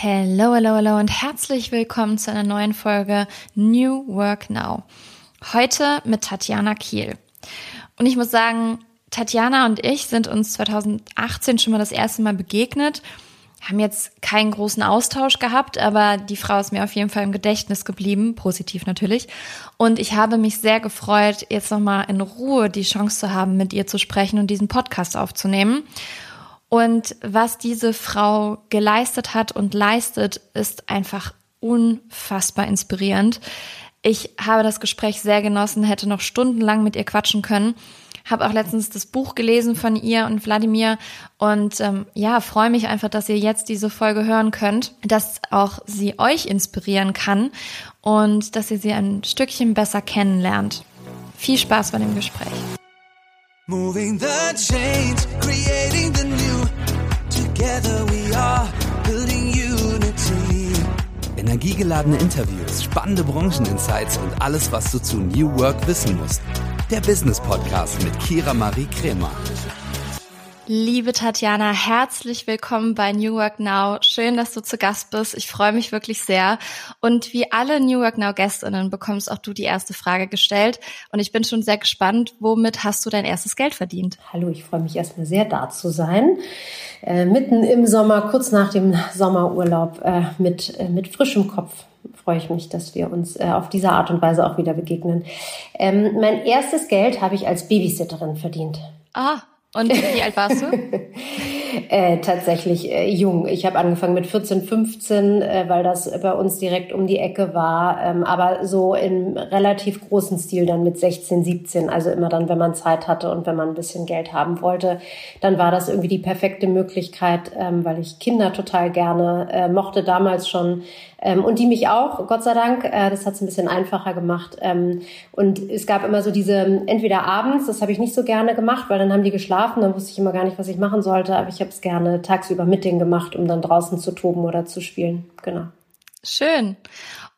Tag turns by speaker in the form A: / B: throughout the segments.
A: Hello, hello, hello und herzlich willkommen zu einer neuen Folge New Work Now. Heute mit Tatjana Kiel. Und ich muss sagen, Tatjana und ich sind uns 2018 schon mal das erste Mal begegnet, haben jetzt keinen großen Austausch gehabt, aber die Frau ist mir auf jeden Fall im Gedächtnis geblieben, positiv natürlich. Und ich habe mich sehr gefreut, jetzt nochmal in Ruhe die Chance zu haben, mit ihr zu sprechen und diesen Podcast aufzunehmen. Und was diese Frau geleistet hat und leistet, ist einfach unfassbar inspirierend. Ich habe das Gespräch sehr genossen, hätte noch stundenlang mit ihr quatschen können. Habe auch letztens das Buch gelesen von ihr und Wladimir und ähm, ja, freue mich einfach, dass ihr jetzt diese Folge hören könnt, dass auch sie euch inspirieren kann und dass ihr sie ein Stückchen besser kennenlernt. Viel Spaß bei dem Gespräch. Together we are building unity.
B: Energiegeladene Interviews, spannende Brancheninsights und alles, was du zu New Work wissen musst. Der Business Podcast mit Kira Marie Kremer.
A: Liebe Tatjana, herzlich willkommen bei New Work Now. Schön, dass du zu Gast bist. Ich freue mich wirklich sehr. Und wie alle New Work Now Gästinnen bekommst auch du die erste Frage gestellt. Und ich bin schon sehr gespannt, womit hast du dein erstes Geld verdient?
C: Hallo, ich freue mich erstmal sehr da zu sein. Äh, mitten im Sommer, kurz nach dem Sommerurlaub, äh, mit, äh, mit frischem Kopf freue ich mich, dass wir uns äh, auf diese Art und Weise auch wieder begegnen. Ähm, mein erstes Geld habe ich als Babysitterin verdient.
A: Ah, und wie alt warst du?
C: äh, tatsächlich äh, jung. Ich habe angefangen mit 14, 15, äh, weil das bei uns direkt um die Ecke war. Ähm, aber so im relativ großen Stil dann mit 16, 17. Also immer dann, wenn man Zeit hatte und wenn man ein bisschen Geld haben wollte, dann war das irgendwie die perfekte Möglichkeit, ähm, weil ich Kinder total gerne äh, mochte damals schon ähm, und die mich auch, Gott sei Dank. Äh, das hat es ein bisschen einfacher gemacht. Ähm, und es gab immer so diese, entweder abends, das habe ich nicht so gerne gemacht, weil dann haben die geschlafen, dann wusste ich immer gar nicht, was ich machen sollte, aber ich habe es gerne tagsüber mit denen gemacht, um dann draußen zu toben oder zu spielen. Genau.
A: Schön.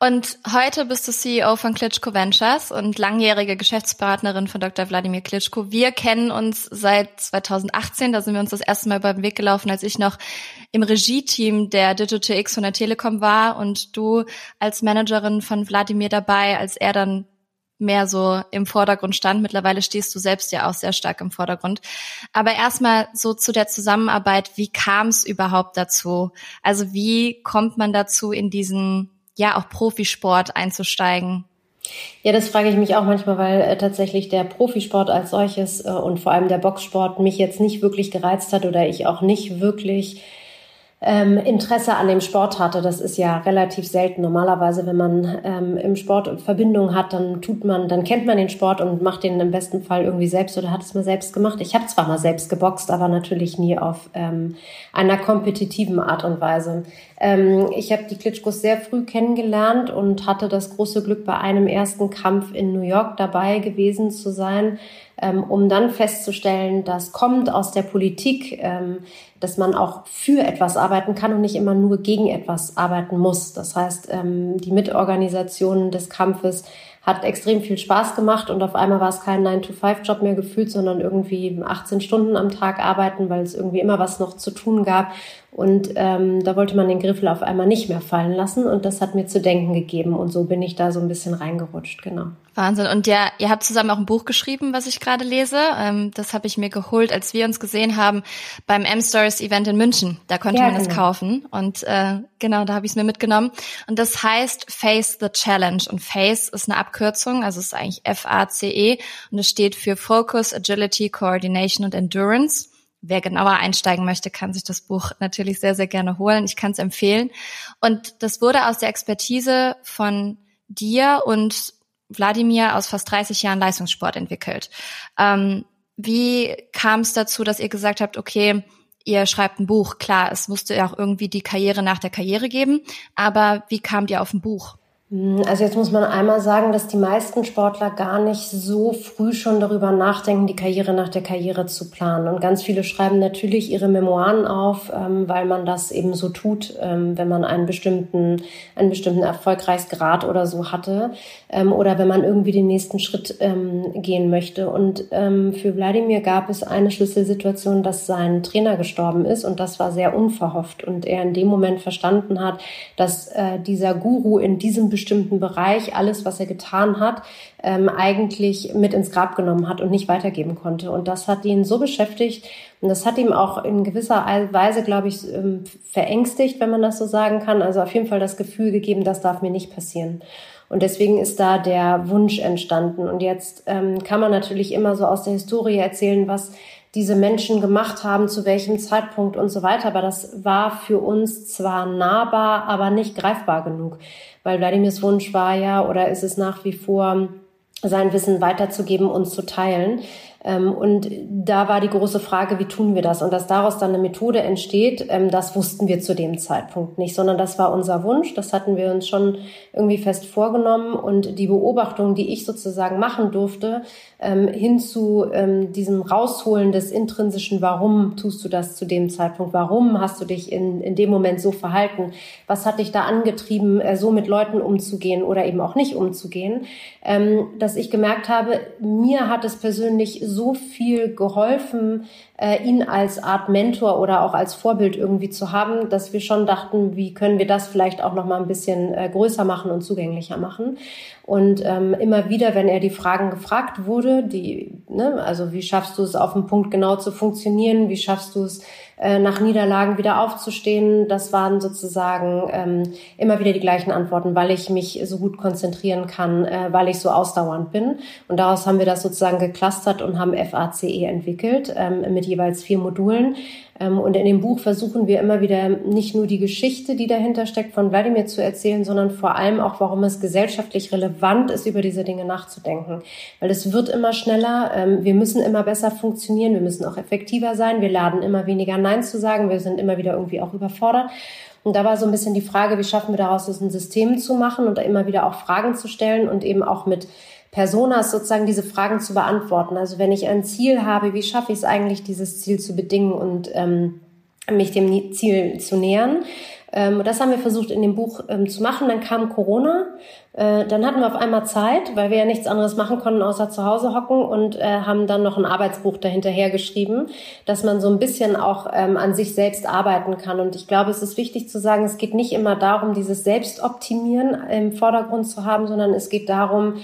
A: Und heute bist du CEO von Klitschko Ventures und langjährige Geschäftspartnerin von Dr. Wladimir Klitschko. Wir kennen uns seit 2018, da sind wir uns das erste Mal über den Weg gelaufen, als ich noch im Regie-Team der Digital X von der Telekom war und du als Managerin von Wladimir dabei, als er dann mehr so im Vordergrund stand. Mittlerweile stehst du selbst ja auch sehr stark im Vordergrund. Aber erstmal so zu der Zusammenarbeit, wie kam es überhaupt dazu? Also wie kommt man dazu, in diesen ja auch Profisport einzusteigen?
C: Ja, das frage ich mich auch manchmal, weil äh, tatsächlich der Profisport als solches äh, und vor allem der Boxsport mich jetzt nicht wirklich gereizt hat oder ich auch nicht wirklich ähm, Interesse an dem Sport hatte. Das ist ja relativ selten. Normalerweise, wenn man ähm, im Sport Verbindung hat, dann tut man, dann kennt man den Sport und macht den im besten Fall irgendwie selbst oder hat es mal selbst gemacht. Ich habe zwar mal selbst geboxt, aber natürlich nie auf ähm, einer kompetitiven Art und Weise. Ähm, ich habe die Klitschkos sehr früh kennengelernt und hatte das große Glück, bei einem ersten Kampf in New York dabei gewesen zu sein ähm, um dann festzustellen, das kommt aus der Politik, ähm, dass man auch für etwas arbeiten kann und nicht immer nur gegen etwas arbeiten muss. Das heißt, ähm, die Mitorganisation des Kampfes hat extrem viel Spaß gemacht und auf einmal war es kein 9-to-5-Job mehr gefühlt, sondern irgendwie 18 Stunden am Tag arbeiten, weil es irgendwie immer was noch zu tun gab. Und ähm, da wollte man den Griffel auf einmal nicht mehr fallen lassen und das hat mir zu denken gegeben und so bin ich da so ein bisschen reingerutscht, genau.
A: Wahnsinn. Und ja, ihr habt zusammen auch ein Buch geschrieben, was ich gerade lese. Ähm, das habe ich mir geholt, als wir uns gesehen haben beim M-Stories Event in München. Da konnte ja, man genau. es kaufen. Und äh, genau, da habe ich es mir mitgenommen. Und das heißt Face the Challenge. Und Face ist eine Abkürzung, also es ist eigentlich F-A-C-E. Und es steht für Focus, Agility, Coordination und Endurance. Wer genauer einsteigen möchte, kann sich das Buch natürlich sehr, sehr gerne holen. Ich kann es empfehlen. Und das wurde aus der Expertise von dir und Wladimir aus fast 30 Jahren Leistungssport entwickelt. Ähm, wie kam es dazu, dass ihr gesagt habt, okay, ihr schreibt ein Buch? Klar, es musste ja auch irgendwie die Karriere nach der Karriere geben, aber wie kamt ihr auf ein Buch?
C: Hm, also jetzt muss man einmal sagen, dass die meisten Sportler gar nicht so früh schon darüber nachdenken, die Karriere nach der Karriere zu planen. Und ganz viele schreiben natürlich ihre Memoiren auf, ähm, weil man das eben so tut, ähm, wenn man einen bestimmten, einen bestimmten Erfolgreichsgrad oder so hatte ähm, oder wenn man irgendwie den nächsten Schritt gehen möchte. Und für Wladimir gab es eine Schlüsselsituation, dass sein Trainer gestorben ist und das war sehr unverhofft und er in dem Moment verstanden hat, dass äh, dieser Guru in diesem bestimmten Bereich alles, was er getan hat, ähm, eigentlich mit ins Grab genommen hat und nicht weitergeben konnte. Und das hat ihn so beschäftigt und das hat ihm auch in gewisser Weise, glaube ich, ähm, verängstigt, wenn man das so sagen kann. Also auf jeden Fall das Gefühl gegeben, das darf mir nicht passieren. Und deswegen ist da der Wunsch entstanden. Und jetzt ähm, kann man natürlich immer so aus der Historie erzählen, was diese Menschen gemacht haben, zu welchem Zeitpunkt und so weiter. Aber das war für uns zwar nahbar, aber nicht greifbar genug. Weil Wladimirs Wunsch war ja oder ist es nach wie vor, sein Wissen weiterzugeben und zu teilen. Ähm, und da war die große Frage, wie tun wir das? Und dass daraus dann eine Methode entsteht, ähm, das wussten wir zu dem Zeitpunkt nicht, sondern das war unser Wunsch. Das hatten wir uns schon irgendwie fest vorgenommen. Und die Beobachtung, die ich sozusagen machen durfte, ähm, hin zu diesem Rausholen des intrinsischen, warum tust du das zu dem Zeitpunkt? Warum hast du dich in, in dem Moment so verhalten? Was hat dich da angetrieben, äh, so mit Leuten umzugehen oder eben auch nicht umzugehen? dass ich gemerkt habe, mir hat es persönlich so viel geholfen, äh, ihn als Art Mentor oder auch als Vorbild irgendwie zu haben, dass wir schon dachten, wie können wir das vielleicht auch noch mal ein bisschen äh, größer machen und zugänglicher machen. Und ähm, immer wieder, wenn er die Fragen gefragt wurde, die, ne, also wie schaffst du es auf dem Punkt genau zu funktionieren, wie schaffst du es äh, nach Niederlagen wieder aufzustehen, das waren sozusagen ähm, immer wieder die gleichen Antworten, weil ich mich so gut konzentrieren kann, äh, weil ich so ausdauernd bin. Und daraus haben wir das sozusagen geclustert und haben FACE entwickelt ähm, mit jeweils vier Modulen. Ähm, und in dem Buch versuchen wir immer wieder nicht nur die Geschichte, die dahinter steckt, von Wladimir zu erzählen, sondern vor allem auch, warum es gesellschaftlich relevant ist, über diese Dinge nachzudenken. Weil es wird immer schneller, ähm, wir müssen immer besser funktionieren, wir müssen auch effektiver sein, wir laden immer weniger Nein zu sagen, wir sind immer wieder irgendwie auch überfordert. Und da war so ein bisschen die Frage, wie schaffen wir daraus, ein System zu machen und da immer wieder auch Fragen zu stellen und eben auch mit Personas sozusagen diese Fragen zu beantworten. Also wenn ich ein Ziel habe, wie schaffe ich es eigentlich, dieses Ziel zu bedingen und ähm, mich dem Ziel zu nähern? Ähm, das haben wir versucht in dem Buch ähm, zu machen. Dann kam Corona. Äh, dann hatten wir auf einmal Zeit, weil wir ja nichts anderes machen konnten, außer zu Hause hocken und äh, haben dann noch ein Arbeitsbuch dahinterher geschrieben, dass man so ein bisschen auch ähm, an sich selbst arbeiten kann. Und ich glaube, es ist wichtig zu sagen, es geht nicht immer darum, dieses Selbstoptimieren im Vordergrund zu haben, sondern es geht darum,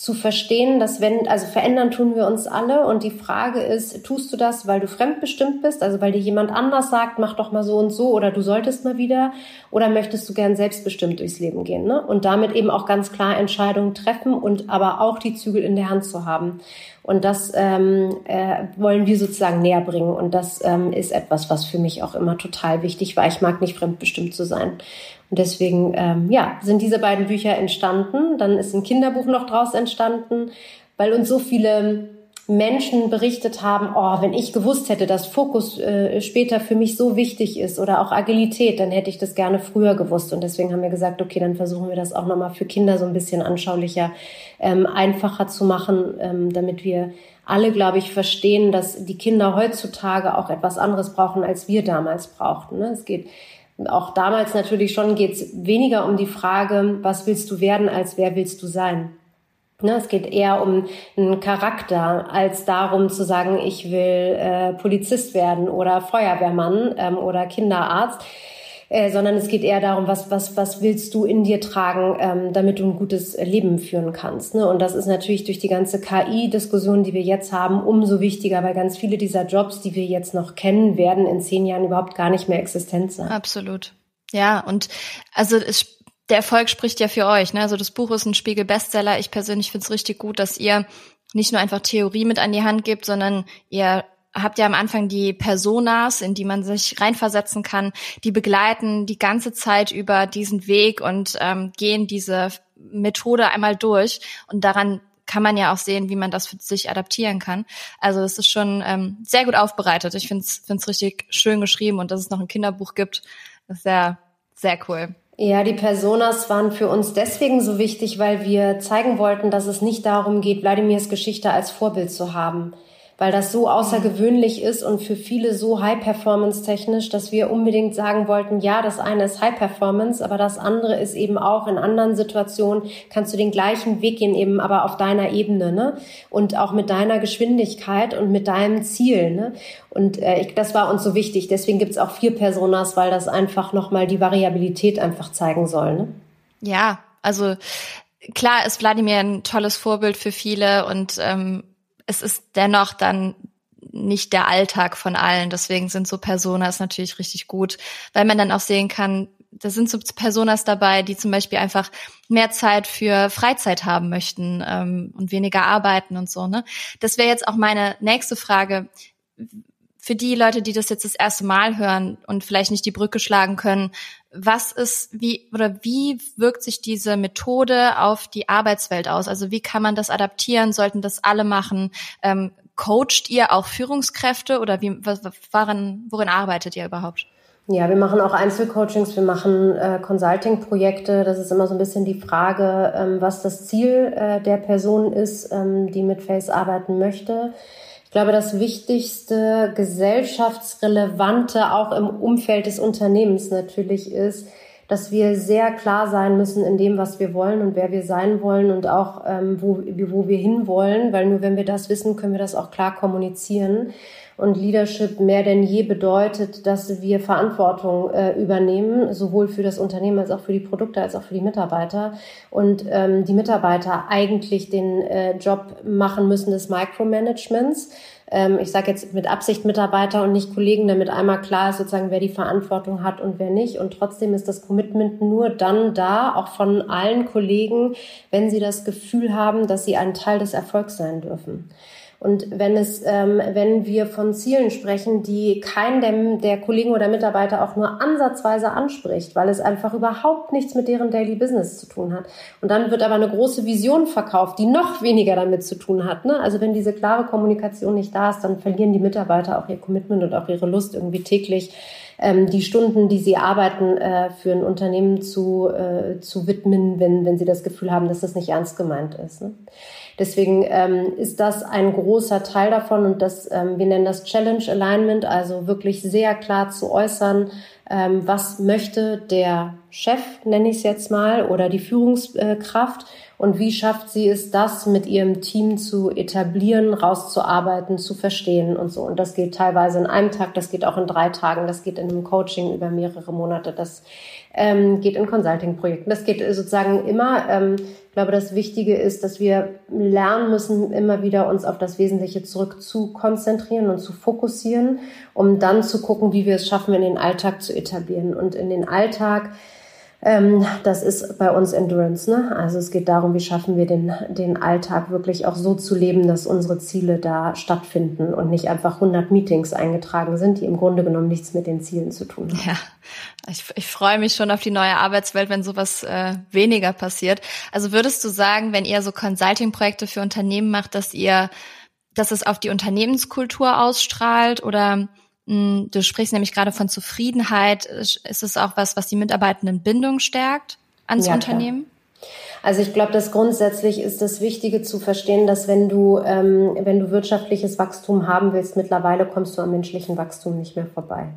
C: zu verstehen, dass wenn, also verändern tun wir uns alle und die Frage ist, tust du das, weil du fremdbestimmt bist, also weil dir jemand anders sagt, mach doch mal so und so oder du solltest mal wieder oder möchtest du gern selbstbestimmt durchs Leben gehen, ne? Und damit eben auch ganz klar Entscheidungen treffen und aber auch die Zügel in der Hand zu haben. Und das ähm, äh, wollen wir sozusagen näher bringen. Und das ähm, ist etwas, was für mich auch immer total wichtig war. Ich mag nicht fremdbestimmt zu sein. Und deswegen, ähm, ja, sind diese beiden Bücher entstanden. Dann ist ein Kinderbuch noch draus entstanden, weil uns so viele Menschen berichtet haben, oh, wenn ich gewusst hätte, dass Fokus äh, später für mich so wichtig ist oder auch Agilität, dann hätte ich das gerne früher gewusst. Und deswegen haben wir gesagt, okay, dann versuchen wir das auch nochmal für Kinder so ein bisschen anschaulicher, ähm, einfacher zu machen, ähm, damit wir alle, glaube ich, verstehen, dass die Kinder heutzutage auch etwas anderes brauchen, als wir damals brauchten. Ne? Es geht auch damals natürlich schon geht es weniger um die Frage, was willst du werden, als wer willst du sein. Ne, es geht eher um einen Charakter, als darum zu sagen, ich will äh, Polizist werden oder Feuerwehrmann ähm, oder Kinderarzt, äh, sondern es geht eher darum, was, was, was willst du in dir tragen, ähm, damit du ein gutes Leben führen kannst. Ne? Und das ist natürlich durch die ganze KI-Diskussion, die wir jetzt haben, umso wichtiger, weil ganz viele dieser Jobs, die wir jetzt noch kennen, werden in zehn Jahren überhaupt gar nicht mehr existent sein.
A: Absolut. Ja, und also es der Erfolg spricht ja für euch. Ne? Also das Buch ist ein Spiegel-Bestseller. Ich persönlich finde es richtig gut, dass ihr nicht nur einfach Theorie mit an die Hand gebt, sondern ihr habt ja am Anfang die Personas, in die man sich reinversetzen kann, die begleiten die ganze Zeit über diesen Weg und ähm, gehen diese Methode einmal durch. Und daran kann man ja auch sehen, wie man das für sich adaptieren kann. Also es ist schon ähm, sehr gut aufbereitet. Ich finde es richtig schön geschrieben und dass es noch ein Kinderbuch gibt, ist sehr, sehr cool.
C: Ja, die Personas waren für uns deswegen so wichtig, weil wir zeigen wollten, dass es nicht darum geht, Wladimirs Geschichte als Vorbild zu haben weil das so außergewöhnlich ist und für viele so High-Performance-technisch, dass wir unbedingt sagen wollten, ja, das eine ist High-Performance, aber das andere ist eben auch in anderen Situationen, kannst du den gleichen Weg gehen, eben aber auf deiner Ebene, ne? Und auch mit deiner Geschwindigkeit und mit deinem Ziel, ne? Und äh, ich, das war uns so wichtig. Deswegen gibt's auch vier Personas, weil das einfach nochmal die Variabilität einfach zeigen soll, ne?
A: Ja, also klar ist Wladimir ein tolles Vorbild für viele und ähm, es ist dennoch dann nicht der Alltag von allen. Deswegen sind so Personas natürlich richtig gut, weil man dann auch sehen kann, da sind so Personas dabei, die zum Beispiel einfach mehr Zeit für Freizeit haben möchten ähm, und weniger arbeiten und so. Ne? Das wäre jetzt auch meine nächste Frage. Für die Leute, die das jetzt das erste Mal hören und vielleicht nicht die Brücke schlagen können, was ist, wie oder wie wirkt sich diese Methode auf die Arbeitswelt aus? Also wie kann man das adaptieren? Sollten das alle machen? Ähm, coacht ihr auch Führungskräfte oder wie, woran, worin arbeitet ihr überhaupt?
C: Ja, wir machen auch Einzelcoachings, wir machen äh, Consulting-Projekte. Das ist immer so ein bisschen die Frage, ähm, was das Ziel äh, der Person ist, ähm, die mit Face arbeiten möchte. Ich glaube, das wichtigste gesellschaftsrelevante auch im Umfeld des Unternehmens natürlich ist, dass wir sehr klar sein müssen in dem, was wir wollen und wer wir sein wollen und auch ähm, wo, wo wir hinwollen, weil nur wenn wir das wissen, können wir das auch klar kommunizieren. Und Leadership mehr denn je bedeutet, dass wir Verantwortung äh, übernehmen, sowohl für das Unternehmen als auch für die Produkte als auch für die Mitarbeiter. Und ähm, die Mitarbeiter eigentlich den äh, Job machen müssen des Micromanagements ähm, ich sage jetzt mit Absicht Mitarbeiter und nicht Kollegen, damit einmal klar ist, sozusagen, wer die Verantwortung hat und wer nicht. Und trotzdem ist das Commitment nur dann da, auch von allen Kollegen, wenn sie das Gefühl haben, dass sie ein Teil des Erfolgs sein dürfen. Und wenn es, ähm, wenn wir von Zielen sprechen, die kein der, der Kollegen oder Mitarbeiter auch nur ansatzweise anspricht, weil es einfach überhaupt nichts mit deren Daily Business zu tun hat. Und dann wird aber eine große Vision verkauft, die noch weniger damit zu tun hat. Ne? Also wenn diese klare Kommunikation nicht da ist, dann verlieren die Mitarbeiter auch ihr Commitment und auch ihre Lust irgendwie täglich ähm, die Stunden, die sie arbeiten, äh, für ein Unternehmen zu, äh, zu widmen, wenn, wenn sie das Gefühl haben, dass das nicht ernst gemeint ist. Deswegen ähm, ist das ein großer Teil davon und das, ähm, wir nennen das Challenge Alignment, also wirklich sehr klar zu äußern, ähm, was möchte der Chef, nenne ich es jetzt mal, oder die Führungskraft und wie schafft sie es, das mit ihrem Team zu etablieren, rauszuarbeiten, zu verstehen und so. Und das geht teilweise in einem Tag, das geht auch in drei Tagen, das geht in einem Coaching über mehrere Monate, das ähm, geht in Consulting-Projekten. Das geht sozusagen immer. Ähm, ich glaube, das Wichtige ist, dass wir lernen müssen, immer wieder uns auf das Wesentliche zurück zu konzentrieren und zu fokussieren, um dann zu gucken, wie wir es schaffen, in den Alltag zu etablieren. Und in den Alltag ähm, das ist bei uns Endurance. Ne? Also es geht darum, wie schaffen wir den, den Alltag wirklich auch so zu leben, dass unsere Ziele da stattfinden und nicht einfach 100 Meetings eingetragen sind, die im Grunde genommen nichts mit den Zielen zu tun haben.
A: Ja, ich, ich freue mich schon auf die neue Arbeitswelt, wenn sowas äh, weniger passiert. Also würdest du sagen, wenn ihr so Consulting-Projekte für Unternehmen macht, dass ihr, dass es auf die Unternehmenskultur ausstrahlt oder du sprichst nämlich gerade von Zufriedenheit. Ist es auch was, was die Mitarbeitenden Bindung stärkt ans ja, Unternehmen?
C: Klar. Also ich glaube, dass grundsätzlich ist das Wichtige zu verstehen, dass wenn du, ähm, wenn du wirtschaftliches Wachstum haben willst, mittlerweile kommst du am menschlichen Wachstum nicht mehr vorbei.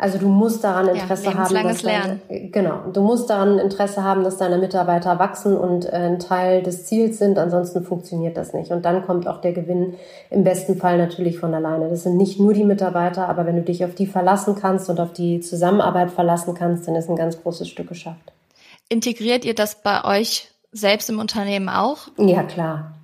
C: Also du musst daran Interesse ja, haben, dass deine, genau, du musst daran Interesse haben, dass deine Mitarbeiter wachsen und äh, ein Teil des Ziels sind. Ansonsten funktioniert das nicht. Und dann kommt auch der Gewinn im besten Fall natürlich von alleine. Das sind nicht nur die Mitarbeiter, aber wenn du dich auf die verlassen kannst und auf die Zusammenarbeit verlassen kannst, dann ist ein ganz großes Stück geschafft.
A: Integriert ihr das bei euch selbst im Unternehmen auch?
C: Ja klar.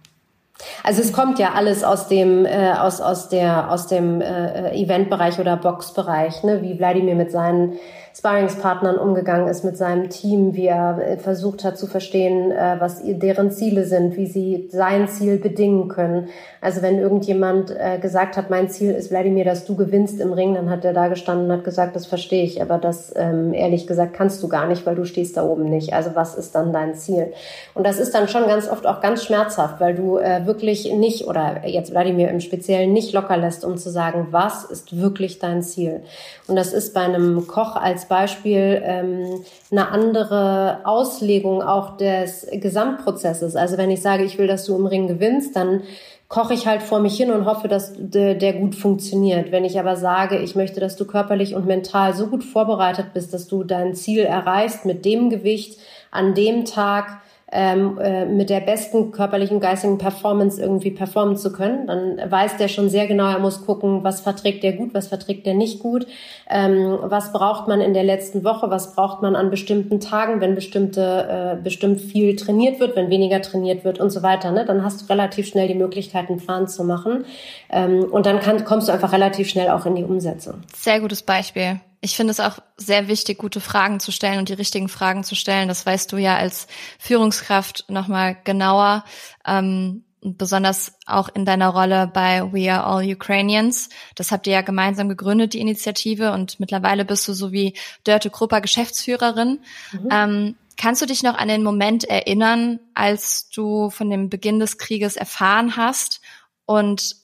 C: Also es kommt ja alles aus dem äh, aus aus der aus dem äh, Eventbereich oder Boxbereich, ne? Wie Wladimir mit seinen Sparringspartnern umgegangen ist mit seinem Team, wie er äh, versucht hat zu verstehen, äh, was deren Ziele sind, wie sie sein Ziel bedingen können. Also wenn irgendjemand äh, gesagt hat, mein Ziel ist, Wladimir, dass du gewinnst im Ring, dann hat er da gestanden und hat gesagt, das verstehe ich, aber das ähm, ehrlich gesagt kannst du gar nicht, weil du stehst da oben nicht. Also was ist dann dein Ziel? Und das ist dann schon ganz oft auch ganz schmerzhaft, weil du wirklich nicht oder jetzt Wladimir im Speziellen nicht locker lässt, um zu sagen, was ist wirklich dein Ziel? Und das ist bei einem Koch als Beispiel ähm, eine andere Auslegung auch des Gesamtprozesses. Also wenn ich sage, ich will, dass du im Ring gewinnst, dann koche ich halt vor mich hin und hoffe, dass der gut funktioniert. Wenn ich aber sage, ich möchte, dass du körperlich und mental so gut vorbereitet bist, dass du dein Ziel erreichst mit dem Gewicht an dem Tag, ähm, äh, mit der besten körperlichen, geistigen Performance irgendwie performen zu können. Dann weiß der schon sehr genau, er muss gucken, was verträgt der gut, was verträgt der nicht gut, ähm, was braucht man in der letzten Woche, was braucht man an bestimmten Tagen, wenn bestimmte, äh, bestimmt viel trainiert wird, wenn weniger trainiert wird und so weiter. Ne? Dann hast du relativ schnell die Möglichkeit, einen Plan zu machen. Ähm, und dann kann, kommst du einfach relativ schnell auch in die Umsetzung.
A: Sehr gutes Beispiel. Ich finde es auch sehr wichtig, gute Fragen zu stellen und die richtigen Fragen zu stellen. Das weißt du ja als Führungskraft nochmal genauer. Ähm, besonders auch in deiner Rolle bei We Are All Ukrainians. Das habt ihr ja gemeinsam gegründet, die Initiative, und mittlerweile bist du so wie Dörte Krupper Geschäftsführerin. Mhm. Ähm, kannst du dich noch an den Moment erinnern, als du von dem Beginn des Krieges erfahren hast? Und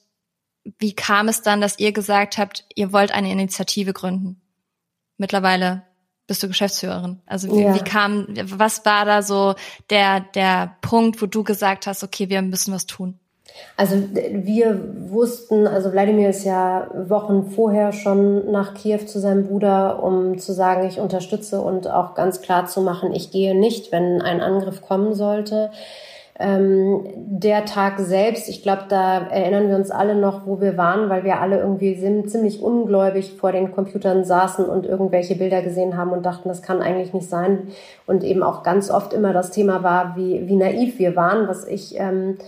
A: wie kam es dann, dass ihr gesagt habt, ihr wollt eine Initiative gründen? Mittlerweile bist du Geschäftsführerin. Also wie, ja. wie kam, was war da so der, der Punkt, wo du gesagt hast, okay, wir müssen was tun?
C: Also wir wussten, also Wladimir ist ja Wochen vorher schon nach Kiew zu seinem Bruder, um zu sagen, ich unterstütze und auch ganz klar zu machen, ich gehe nicht, wenn ein Angriff kommen sollte. Ähm, der Tag selbst, ich glaube, da erinnern wir uns alle noch, wo wir waren, weil wir alle irgendwie ziemlich ungläubig vor den Computern saßen und irgendwelche Bilder gesehen haben und dachten, das kann eigentlich nicht sein. Und eben auch ganz oft immer das Thema war, wie, wie naiv wir waren, was ich, ähm,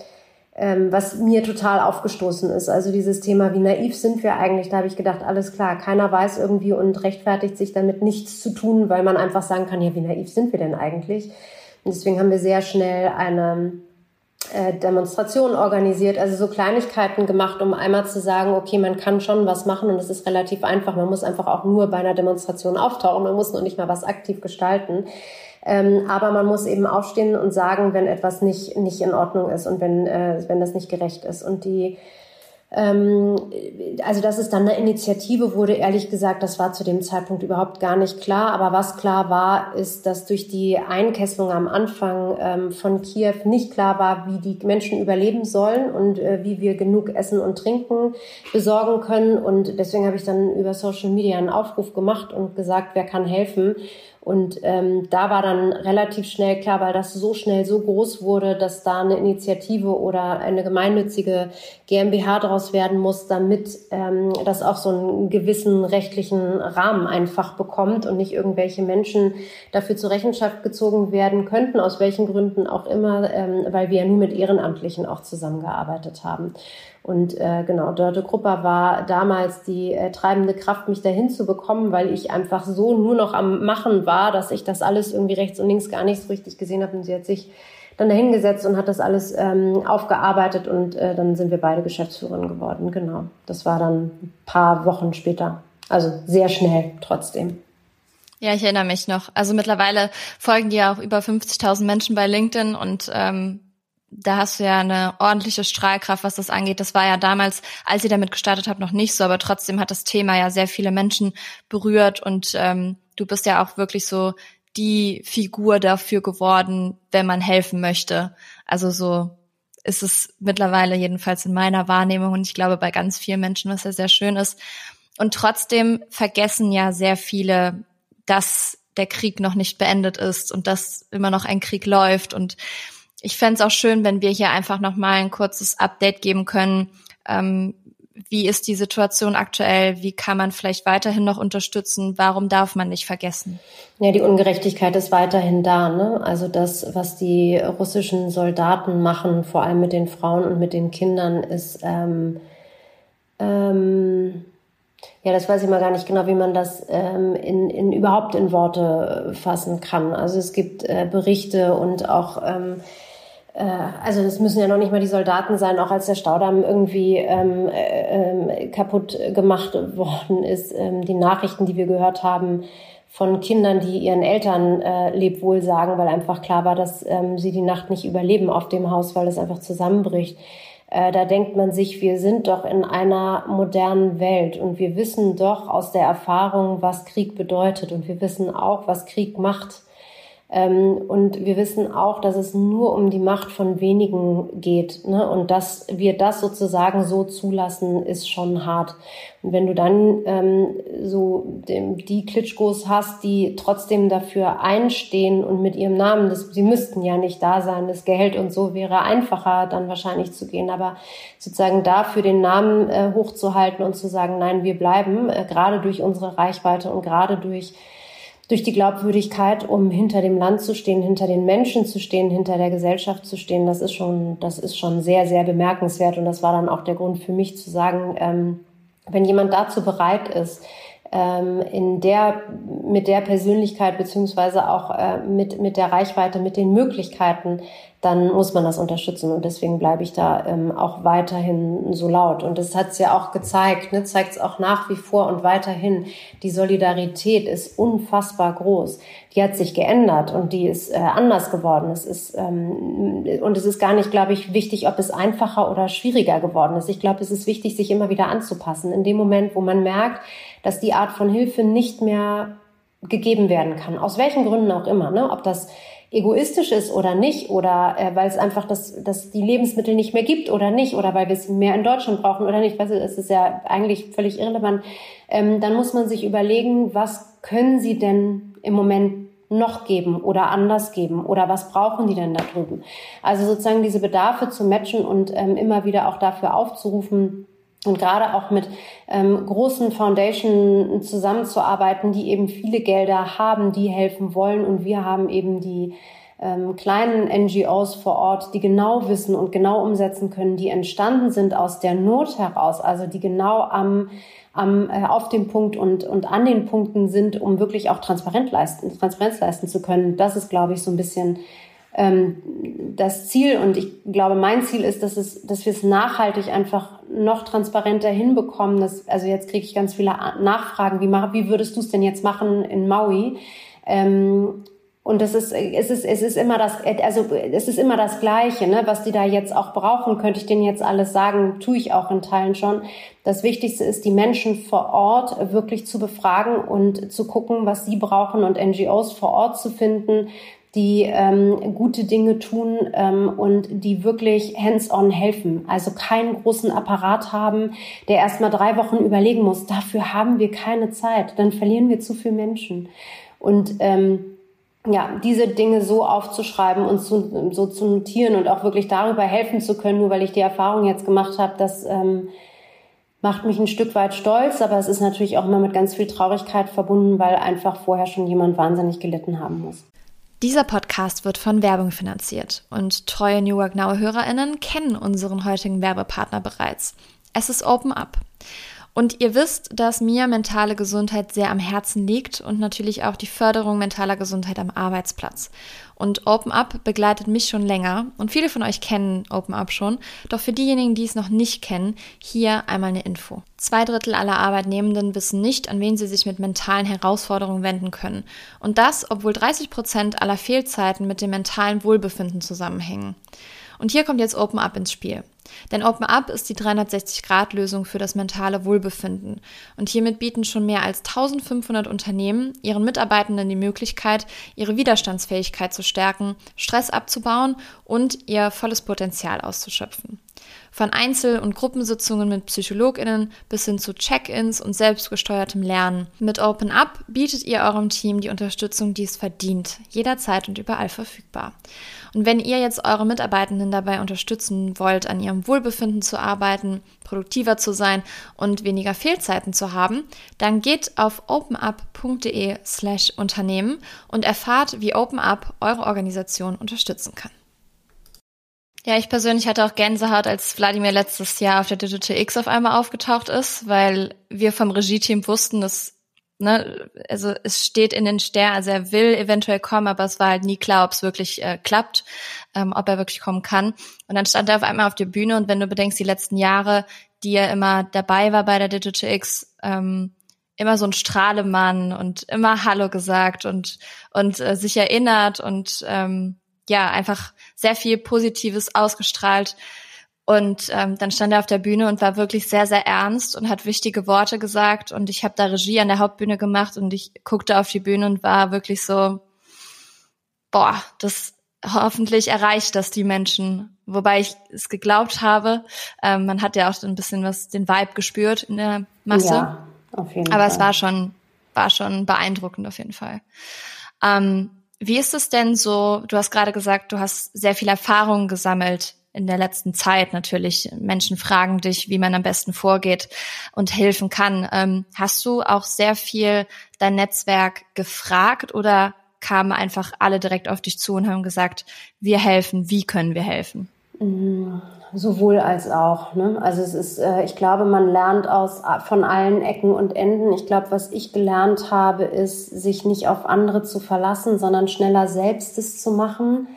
C: ähm, was mir total aufgestoßen ist. Also dieses Thema, wie naiv sind wir eigentlich, da habe ich gedacht, alles klar, keiner weiß irgendwie und rechtfertigt sich damit nichts zu tun, weil man einfach sagen kann, ja, wie naiv sind wir denn eigentlich? Und deswegen haben wir sehr schnell eine äh, Demonstration organisiert, also so Kleinigkeiten gemacht, um einmal zu sagen, okay, man kann schon was machen und es ist relativ einfach. Man muss einfach auch nur bei einer Demonstration auftauchen, man muss noch nicht mal was aktiv gestalten. Ähm, aber man muss eben aufstehen und sagen, wenn etwas nicht, nicht in Ordnung ist und wenn, äh, wenn das nicht gerecht ist. Und die also, dass es dann eine Initiative wurde, ehrlich gesagt, das war zu dem Zeitpunkt überhaupt gar nicht klar. Aber was klar war, ist, dass durch die Einkesselung am Anfang ähm, von Kiew nicht klar war, wie die Menschen überleben sollen und äh, wie wir genug Essen und Trinken besorgen können. Und deswegen habe ich dann über Social Media einen Aufruf gemacht und gesagt, wer kann helfen. Und ähm, da war dann relativ schnell klar, weil das so schnell so groß wurde, dass da eine Initiative oder eine gemeinnützige GmbH daraus werden muss, damit ähm, das auch so einen gewissen rechtlichen Rahmen einfach bekommt und nicht irgendwelche Menschen dafür zur Rechenschaft gezogen werden könnten, aus welchen Gründen auch immer, ähm, weil wir ja nur mit Ehrenamtlichen auch zusammengearbeitet haben. Und äh, genau, Dörte Krupper war damals die äh, treibende Kraft, mich dahin zu bekommen, weil ich einfach so nur noch am Machen war, dass ich das alles irgendwie rechts und links gar nicht so richtig gesehen habe. Und sie hat sich dann dahingesetzt und hat das alles ähm, aufgearbeitet und äh, dann sind wir beide Geschäftsführerin geworden. Genau, das war dann ein paar Wochen später. Also sehr schnell trotzdem.
A: Ja, ich erinnere mich noch. Also mittlerweile folgen dir auch über 50.000 Menschen bei LinkedIn und ähm, da hast du ja eine ordentliche Strahlkraft, was das angeht. Das war ja damals, als ihr damit gestartet habt, noch nicht so, aber trotzdem hat das Thema ja sehr viele Menschen berührt und ähm, du bist ja auch wirklich so die Figur dafür geworden, wenn man helfen möchte. Also so ist es mittlerweile jedenfalls in meiner Wahrnehmung und ich glaube bei ganz vielen Menschen, was ja sehr schön ist. Und trotzdem vergessen ja sehr viele, dass der Krieg noch nicht beendet ist und dass immer noch ein Krieg läuft und ich fände es auch schön, wenn wir hier einfach nochmal ein kurzes Update geben können. Ähm, wie ist die Situation aktuell? Wie kann man vielleicht weiterhin noch unterstützen? Warum darf man nicht vergessen?
C: Ja, die Ungerechtigkeit ist weiterhin da. Ne? Also das, was die russischen Soldaten machen, vor allem mit den Frauen und mit den Kindern, ist ähm, ähm, ja, das weiß ich mal gar nicht genau, wie man das ähm, in, in überhaupt in Worte fassen kann. Also es gibt äh, Berichte und auch ähm, äh, also das müssen ja noch nicht mal die Soldaten sein, auch als der Staudamm irgendwie ähm, äh, kaputt gemacht worden ist. Ähm, die Nachrichten, die wir gehört haben von Kindern, die ihren Eltern äh, Lebwohl sagen, weil einfach klar war, dass ähm, sie die Nacht nicht überleben auf dem Haus, weil es einfach zusammenbricht. äh, da denkt man sich, wir sind doch in einer modernen Welt und wir wissen doch aus der Erfahrung, was Krieg bedeutet und wir wissen auch, was Krieg macht ähm, und wir wissen auch, dass es nur um die Macht von wenigen geht. Ne? Und dass wir das sozusagen so zulassen, ist schon hart. Und wenn du dann ähm, so dem, die Klitschkos hast, die trotzdem dafür einstehen und mit ihrem Namen, das, sie müssten ja nicht da sein, das Geld und so wäre einfacher dann wahrscheinlich zu gehen, aber sozusagen dafür den Namen äh, hochzuhalten und zu sagen, nein, wir bleiben, äh, gerade durch unsere Reichweite und gerade durch durch die Glaubwürdigkeit, um hinter dem Land zu stehen, hinter den Menschen zu stehen, hinter der Gesellschaft zu stehen, das ist schon, das ist schon sehr, sehr bemerkenswert. Und das war dann auch der Grund für mich zu sagen, ähm, wenn jemand dazu bereit ist, ähm, in der, mit der Persönlichkeit beziehungsweise auch äh, mit, mit der Reichweite, mit den Möglichkeiten, dann muss man das unterstützen. Und deswegen bleibe ich da ähm, auch weiterhin so laut. Und das hat es ja auch gezeigt, ne? zeigt es auch nach wie vor und weiterhin. Die Solidarität ist unfassbar groß. Die hat sich geändert und die ist äh, anders geworden. Es ist, ähm, und es ist gar nicht, glaube ich, wichtig, ob es einfacher oder schwieriger geworden ist. Ich glaube, es ist wichtig, sich immer wieder anzupassen. In dem Moment, wo man merkt, dass die Art von Hilfe nicht mehr gegeben werden kann. Aus welchen Gründen auch immer. Ne? Ob das egoistisch ist oder nicht oder äh, weil es einfach das, das die Lebensmittel nicht mehr gibt oder nicht oder weil wir es mehr in Deutschland brauchen oder nicht, weißt du, das ist ja eigentlich völlig irrelevant, ähm, dann muss man sich überlegen, was können sie denn im Moment noch geben oder anders geben oder was brauchen die denn da drüben? Also sozusagen diese Bedarfe zu matchen und ähm, immer wieder auch dafür aufzurufen, und gerade auch mit ähm, großen Foundation zusammenzuarbeiten, die eben viele Gelder haben, die helfen wollen. Und wir haben eben die ähm, kleinen NGOs vor Ort, die genau wissen und genau umsetzen können, die entstanden sind aus der Not heraus, also die genau am am, äh, auf dem Punkt und, und an den Punkten sind, um wirklich auch Transparenz leisten, Transparenz leisten zu können. Das ist, glaube ich, so ein bisschen ähm, das Ziel und ich glaube, mein Ziel ist, dass es, dass wir es nachhaltig einfach noch transparenter hinbekommen. Dass, also jetzt kriege ich ganz viele Nachfragen, wie, wie würdest du es denn jetzt machen in Maui? Ähm, und das ist, es ist, es ist immer das, also es ist immer das Gleiche, ne? Was die da jetzt auch brauchen, könnte ich denen jetzt alles sagen, tue ich auch in Teilen schon. Das Wichtigste ist, die Menschen vor Ort wirklich zu befragen und zu gucken, was sie brauchen und NGOs vor Ort zu finden, die ähm, gute Dinge tun ähm, und die wirklich hands-on helfen. Also keinen großen Apparat haben, der erst mal drei Wochen überlegen muss. Dafür haben wir keine Zeit. Dann verlieren wir zu viele Menschen. Und ähm, ja, diese Dinge so aufzuschreiben und zu, so zu notieren und auch wirklich darüber helfen zu können, nur weil ich die Erfahrung jetzt gemacht habe, das ähm, macht mich ein Stück weit stolz, aber es ist natürlich auch immer mit ganz viel Traurigkeit verbunden, weil einfach vorher schon jemand wahnsinnig gelitten haben muss.
A: Dieser Podcast wird von Werbung finanziert und treue New Work Now HörerInnen kennen unseren heutigen Werbepartner bereits. Es ist Open Up. Und ihr wisst, dass mir mentale Gesundheit sehr am Herzen liegt und natürlich auch die Förderung mentaler Gesundheit am Arbeitsplatz. Und Open Up begleitet mich schon länger und viele von euch kennen Open Up schon. Doch für diejenigen, die es noch nicht kennen, hier einmal eine Info. Zwei Drittel aller Arbeitnehmenden wissen nicht, an wen sie sich mit mentalen Herausforderungen wenden können. Und das, obwohl 30 Prozent aller Fehlzeiten mit dem mentalen Wohlbefinden zusammenhängen. Und hier kommt jetzt Open Up ins Spiel. Denn Open Up ist die 360-Grad-Lösung für das mentale Wohlbefinden. Und hiermit bieten schon mehr als 1500 Unternehmen ihren Mitarbeitenden die Möglichkeit, ihre Widerstandsfähigkeit zu stärken, Stress abzubauen und ihr volles Potenzial auszuschöpfen. Von Einzel- und Gruppensitzungen mit PsychologInnen bis hin zu Check-ins und selbstgesteuertem Lernen. Mit Open Up bietet ihr eurem Team die Unterstützung, die es verdient, jederzeit und überall verfügbar. Und wenn ihr jetzt eure Mitarbeitenden dabei unterstützen wollt, an ihrem Wohlbefinden zu arbeiten, produktiver zu sein und weniger Fehlzeiten zu haben, dann geht auf openup.de slash Unternehmen und erfahrt, wie OpenUp eure Organisation unterstützen kann. Ja, ich persönlich hatte auch Gänsehaut, als Wladimir letztes Jahr auf der Digital X auf einmal aufgetaucht ist, weil wir vom Regieteam wussten, dass, ne, also es steht in den Sternen, also er will eventuell kommen, aber es war halt nie klar, ob es wirklich äh, klappt, ähm, ob er wirklich kommen kann. Und dann stand er auf einmal auf der Bühne und wenn du bedenkst, die letzten Jahre, die er immer dabei war bei der Digital X, ähm, immer so ein Strahlemann und immer Hallo gesagt und und äh, sich erinnert und ähm, ja, einfach sehr viel Positives ausgestrahlt. Und ähm, dann stand er auf der Bühne und war wirklich sehr, sehr ernst und hat wichtige Worte gesagt. Und ich habe da Regie an der Hauptbühne gemacht und ich guckte auf die Bühne und war wirklich so, boah, das hoffentlich erreicht das die Menschen. Wobei ich es geglaubt habe. Ähm, man hat ja auch so ein bisschen was, den Vibe gespürt in der Masse. Ja, auf jeden Aber Fall. es war schon, war schon beeindruckend auf jeden Fall. Ähm, wie ist es denn so? Du hast gerade gesagt, du hast sehr viel Erfahrung gesammelt in der letzten Zeit natürlich. Menschen fragen dich, wie man am besten vorgeht und helfen kann. Ähm, hast du auch sehr viel dein Netzwerk gefragt oder kamen einfach alle direkt auf dich zu und haben gesagt, wir helfen, wie können wir helfen?
C: Mm, sowohl als auch. Ne? Also es ist, äh, ich glaube, man lernt aus von allen Ecken und Enden. Ich glaube, was ich gelernt habe, ist, sich nicht auf andere zu verlassen, sondern schneller selbst es zu machen.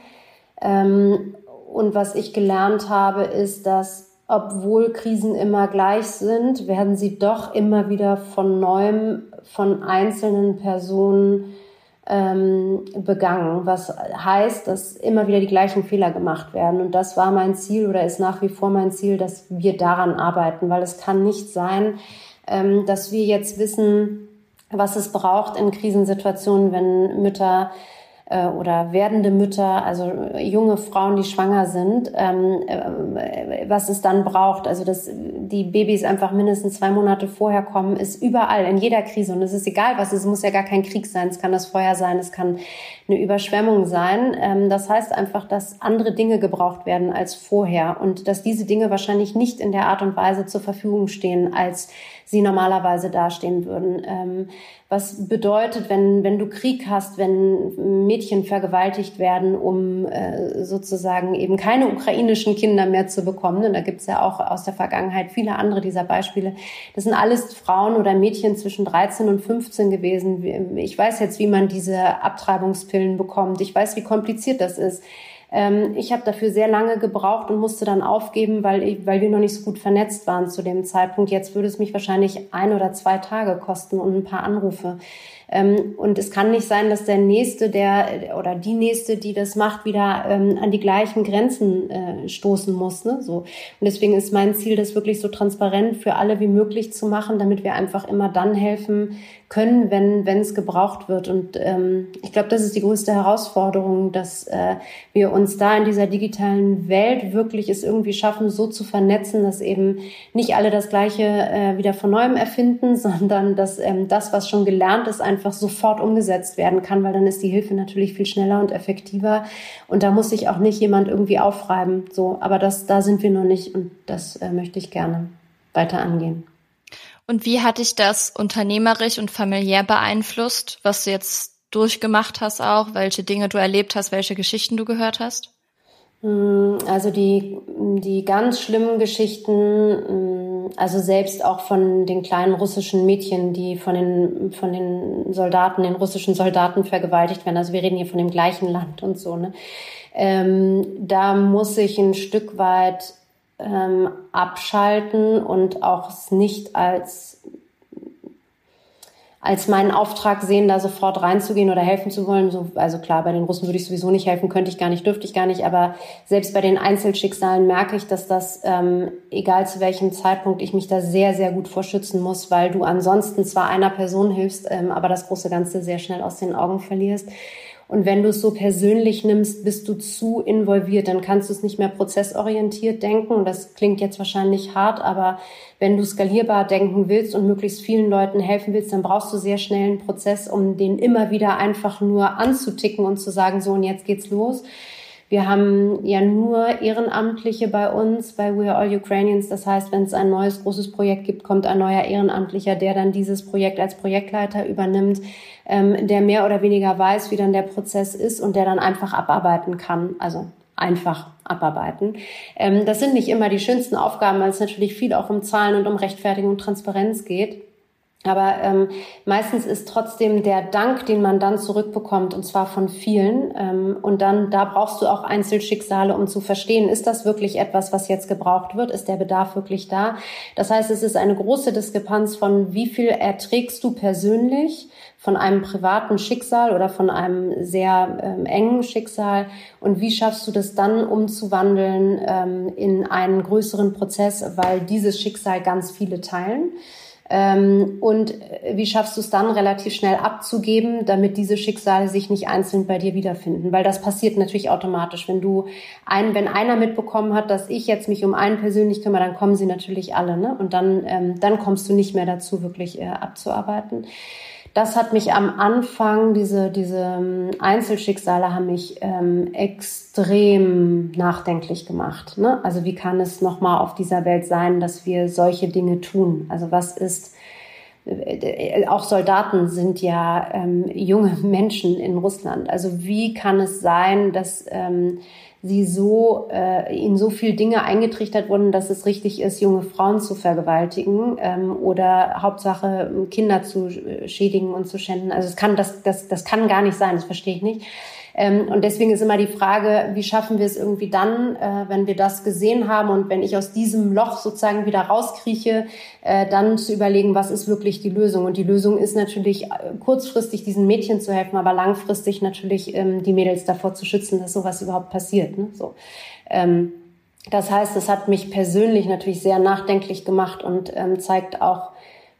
C: Ähm, und was ich gelernt habe, ist, dass obwohl Krisen immer gleich sind, werden sie doch immer wieder von neuem von einzelnen Personen ähm, begangen, was heißt, dass immer wieder die gleichen Fehler gemacht werden. Und das war mein Ziel oder ist nach wie vor mein Ziel, dass wir daran arbeiten, weil es kann nicht sein, ähm, dass wir jetzt wissen, was es braucht in Krisensituationen, wenn Mütter äh, oder werdende Mütter, also junge Frauen, die schwanger sind, ähm, äh, was es dann braucht. Also dass die Babys einfach mindestens zwei Monate vorher kommen, ist überall in jeder Krise und es ist egal, was es muss ja gar kein Krieg sein. Es kann das Feuer sein, es kann eine Überschwemmung sein. Ähm, das heißt einfach, dass andere Dinge gebraucht werden als vorher und dass diese Dinge wahrscheinlich nicht in der Art und Weise zur Verfügung stehen, als sie normalerweise dastehen würden. Ähm, was bedeutet, wenn, wenn du Krieg hast, wenn Mädchen vergewaltigt werden, um äh, sozusagen eben keine ukrainischen Kinder mehr zu bekommen. Und da gibt's ja auch aus der Vergangenheit viele andere dieser Beispiele. Das sind alles Frauen oder Mädchen zwischen 13 und 15 gewesen. Ich weiß jetzt, wie man diese Abtreibungspillen bekommt. Ich weiß, wie kompliziert das ist. Ähm, ich habe dafür sehr lange gebraucht und musste dann aufgeben, weil, ich, weil wir noch nicht so gut vernetzt waren zu dem Zeitpunkt. Jetzt würde es mich wahrscheinlich ein oder zwei Tage kosten und ein paar Anrufe. Ähm, und es kann nicht sein, dass der Nächste, der oder die Nächste, die das macht, wieder ähm, an die gleichen Grenzen äh, stoßen muss. Ne? So. Und deswegen ist mein Ziel, das wirklich so transparent für alle wie möglich zu machen, damit wir einfach immer dann helfen können, wenn wenn es gebraucht wird. Und ähm, ich glaube, das ist die größte Herausforderung, dass äh, wir uns da in dieser digitalen Welt wirklich es irgendwie schaffen, so zu vernetzen, dass eben nicht alle das Gleiche äh, wieder von neuem erfinden, sondern dass ähm, das, was schon gelernt ist, einfach sofort umgesetzt werden kann, weil dann ist die Hilfe natürlich viel schneller und effektiver. Und da muss sich auch nicht jemand irgendwie aufreiben. So, aber das, da sind wir noch nicht und das äh, möchte ich gerne weiter angehen.
A: Und wie hat dich das unternehmerisch und familiär beeinflusst, was du jetzt durchgemacht hast auch, welche Dinge du erlebt hast, welche Geschichten du gehört hast?
C: Mm, also die, die ganz schlimmen Geschichten, mm, also selbst auch von den kleinen russischen Mädchen, die von den, von den Soldaten, den russischen Soldaten vergewaltigt werden. Also wir reden hier von dem gleichen Land und so. Ne? Ähm, da muss ich ein Stück weit ähm, abschalten und auch es nicht als als meinen Auftrag sehen, da sofort reinzugehen oder helfen zu wollen. So, also klar, bei den Russen würde ich sowieso nicht helfen, könnte ich gar nicht, dürfte ich gar nicht. Aber selbst bei den Einzelschicksalen merke ich, dass das, ähm, egal zu welchem Zeitpunkt, ich mich da sehr, sehr gut vorschützen muss, weil du ansonsten zwar einer Person hilfst, ähm, aber das große Ganze sehr schnell aus den Augen verlierst. Und wenn du es so persönlich nimmst, bist du zu involviert, dann kannst du es nicht mehr prozessorientiert denken. Und das klingt jetzt wahrscheinlich hart, aber wenn du skalierbar denken willst und möglichst vielen Leuten helfen willst, dann brauchst du sehr schnell einen Prozess, um den immer wieder einfach nur anzuticken und zu sagen, so und jetzt geht's los. Wir haben ja nur Ehrenamtliche bei uns, bei We Are All Ukrainians. Das heißt, wenn es ein neues großes Projekt gibt, kommt ein neuer Ehrenamtlicher, der dann dieses Projekt als Projektleiter übernimmt, ähm, der mehr oder weniger weiß, wie dann der Prozess ist und der dann einfach abarbeiten kann. Also einfach abarbeiten. Ähm, das sind nicht immer die schönsten Aufgaben, weil es natürlich viel auch um Zahlen und um Rechtfertigung und Transparenz geht. Aber ähm, meistens ist trotzdem der Dank, den man dann zurückbekommt, und zwar von vielen. Ähm, und dann, da brauchst du auch Einzelschicksale, um zu verstehen, ist das wirklich etwas, was jetzt gebraucht wird? Ist der Bedarf wirklich da? Das heißt, es ist eine große Diskrepanz von, wie viel erträgst du persönlich von einem privaten Schicksal oder von einem sehr ähm, engen Schicksal und wie schaffst du das dann umzuwandeln ähm, in einen größeren Prozess, weil dieses Schicksal ganz viele teilen. Ähm, und äh, wie schaffst du es dann relativ schnell abzugeben, damit diese Schicksale sich nicht einzeln bei dir wiederfinden? Weil das passiert natürlich automatisch. Wenn du ein, wenn einer mitbekommen hat, dass ich jetzt mich um einen persönlich kümmere, dann kommen sie natürlich alle, ne? Und dann, ähm, dann kommst du nicht mehr dazu, wirklich äh, abzuarbeiten das hat mich am Anfang, diese, diese ähm, Einzelschicksale haben mich ähm, extrem nachdenklich gemacht. Ne? Also wie kann es nochmal auf dieser Welt sein, dass wir solche Dinge tun? Also was ist, auch Soldaten sind ja ähm, junge Menschen in Russland. Also wie kann es sein, dass ähm, sie so äh, ihnen so viel Dinge eingetrichtert wurden, dass es richtig ist, junge Frauen zu vergewaltigen ähm, oder Hauptsache Kinder zu schädigen und zu schänden. Also es kann das das das kann gar nicht sein. Das verstehe ich nicht. Ähm, und deswegen ist immer die Frage, wie schaffen wir es irgendwie dann, äh, wenn wir das gesehen haben und wenn ich aus diesem Loch sozusagen wieder rauskrieche, äh, dann zu überlegen, was ist wirklich die Lösung. Und die Lösung ist natürlich äh, kurzfristig diesen Mädchen zu helfen, aber langfristig natürlich ähm, die Mädels davor zu schützen, dass sowas überhaupt passiert. Ne? So. Ähm, das heißt, es hat mich persönlich natürlich sehr nachdenklich gemacht und zeigt auch,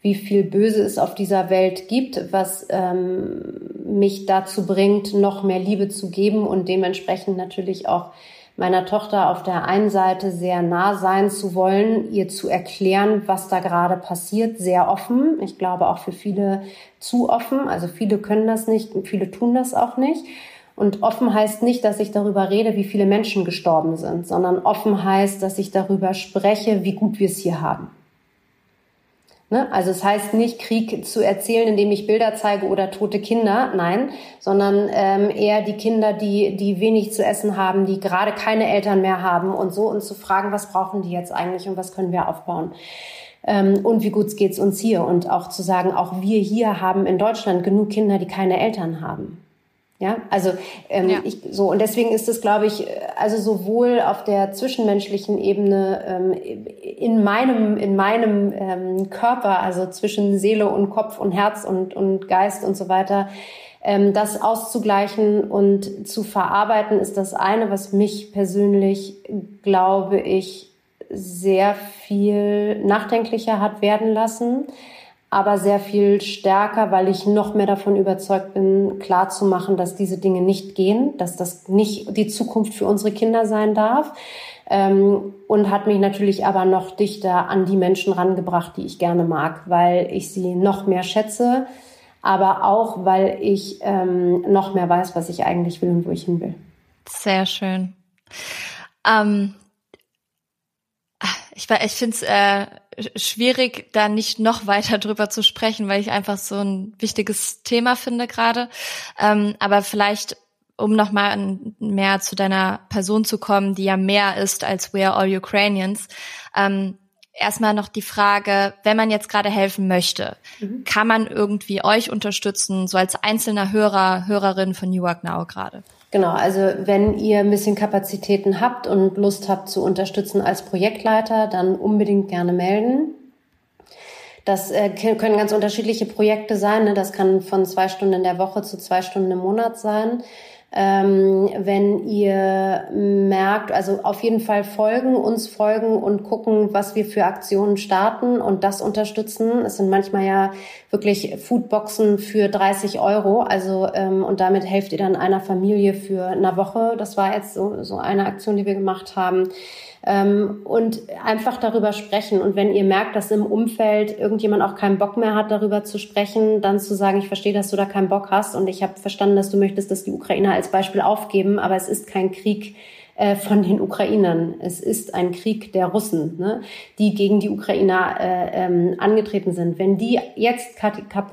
C: wie viel Böse es auf dieser Welt gibt, was ähm, mich dazu bringt, noch mehr Liebe zu geben und dementsprechend natürlich auch meiner Tochter auf der einen Seite sehr nah sein zu wollen, ihr zu erklären, was da gerade passiert, sehr offen. Ich glaube auch für viele zu offen. Also viele können das nicht, viele tun das auch nicht. Und offen heißt nicht, dass ich darüber rede, wie viele Menschen gestorben sind, sondern offen heißt, dass ich darüber spreche, wie gut wir es hier haben. Ne? Also es heißt nicht, Krieg zu erzählen, indem ich Bilder zeige oder tote Kinder, nein, sondern ähm, eher die Kinder, die, die wenig zu essen haben, die gerade keine Eltern mehr haben und so und zu fragen, was brauchen die jetzt eigentlich und was können wir aufbauen. Ähm, und wie gut geht's uns hier und auch zu sagen, auch wir hier haben in Deutschland genug Kinder, die keine Eltern haben. Ja, also ähm, ja. ich so und deswegen ist es, glaube ich, also sowohl auf der zwischenmenschlichen Ebene ähm, in meinem in meinem ähm, Körper, also zwischen Seele und Kopf und Herz und und Geist und so weiter, ähm, das auszugleichen und zu verarbeiten, ist das eine, was mich persönlich, glaube ich, sehr viel nachdenklicher hat werden lassen aber sehr viel stärker, weil ich noch mehr davon überzeugt bin, klar zu machen, dass diese Dinge nicht gehen, dass das nicht die Zukunft für unsere Kinder sein darf. Ähm, und hat mich natürlich aber noch dichter an die Menschen rangebracht, die ich gerne mag, weil ich sie noch mehr schätze, aber auch, weil ich ähm, noch mehr weiß, was ich eigentlich will und wo ich hin will.
A: Sehr schön. Ähm, ich, ich finde es äh, schwierig, da nicht noch weiter drüber zu sprechen, weil ich einfach so ein wichtiges Thema finde gerade. Ähm, aber vielleicht, um nochmal mehr zu deiner Person zu kommen, die ja mehr ist als We Are All Ukrainians. Ähm, erstmal noch die Frage, wenn man jetzt gerade helfen möchte, mhm. kann man irgendwie euch unterstützen, so als einzelner Hörer, Hörerin von New York Now gerade?
C: Genau, also wenn ihr ein bisschen Kapazitäten habt und Lust habt zu unterstützen als Projektleiter, dann unbedingt gerne melden. Das äh, können ganz unterschiedliche Projekte sein. Ne? Das kann von zwei Stunden in der Woche zu zwei Stunden im Monat sein. Ähm, wenn ihr merkt, also auf jeden Fall folgen, uns folgen und gucken, was wir für Aktionen starten und das unterstützen. Es sind manchmal ja wirklich Foodboxen für 30 Euro. Also ähm, und damit helft ihr dann einer Familie für eine Woche. Das war jetzt so, so eine Aktion, die wir gemacht haben ähm, und einfach darüber sprechen. Und wenn ihr merkt, dass im Umfeld irgendjemand auch keinen Bock mehr hat, darüber zu sprechen, dann zu sagen, ich verstehe, dass du da keinen Bock hast und ich habe verstanden, dass du möchtest, dass die Ukrainer als Beispiel aufgeben, aber es ist kein Krieg äh, von den Ukrainern. Es ist ein Krieg der Russen, ne, die gegen die Ukrainer äh, ähm, angetreten sind. Wenn die jetzt kap, kap,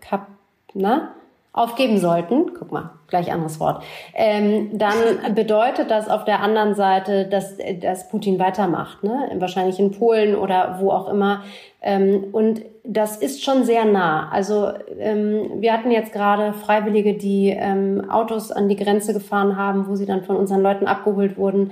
C: kap, na, aufgeben sollten, guck mal, gleich anderes Wort, ähm, dann bedeutet das auf der anderen Seite, dass, dass Putin weitermacht, ne? wahrscheinlich in Polen oder wo auch immer. Ähm, und das ist schon sehr nah. Also ähm, wir hatten jetzt gerade Freiwillige, die ähm, Autos an die Grenze gefahren haben, wo sie dann von unseren Leuten abgeholt wurden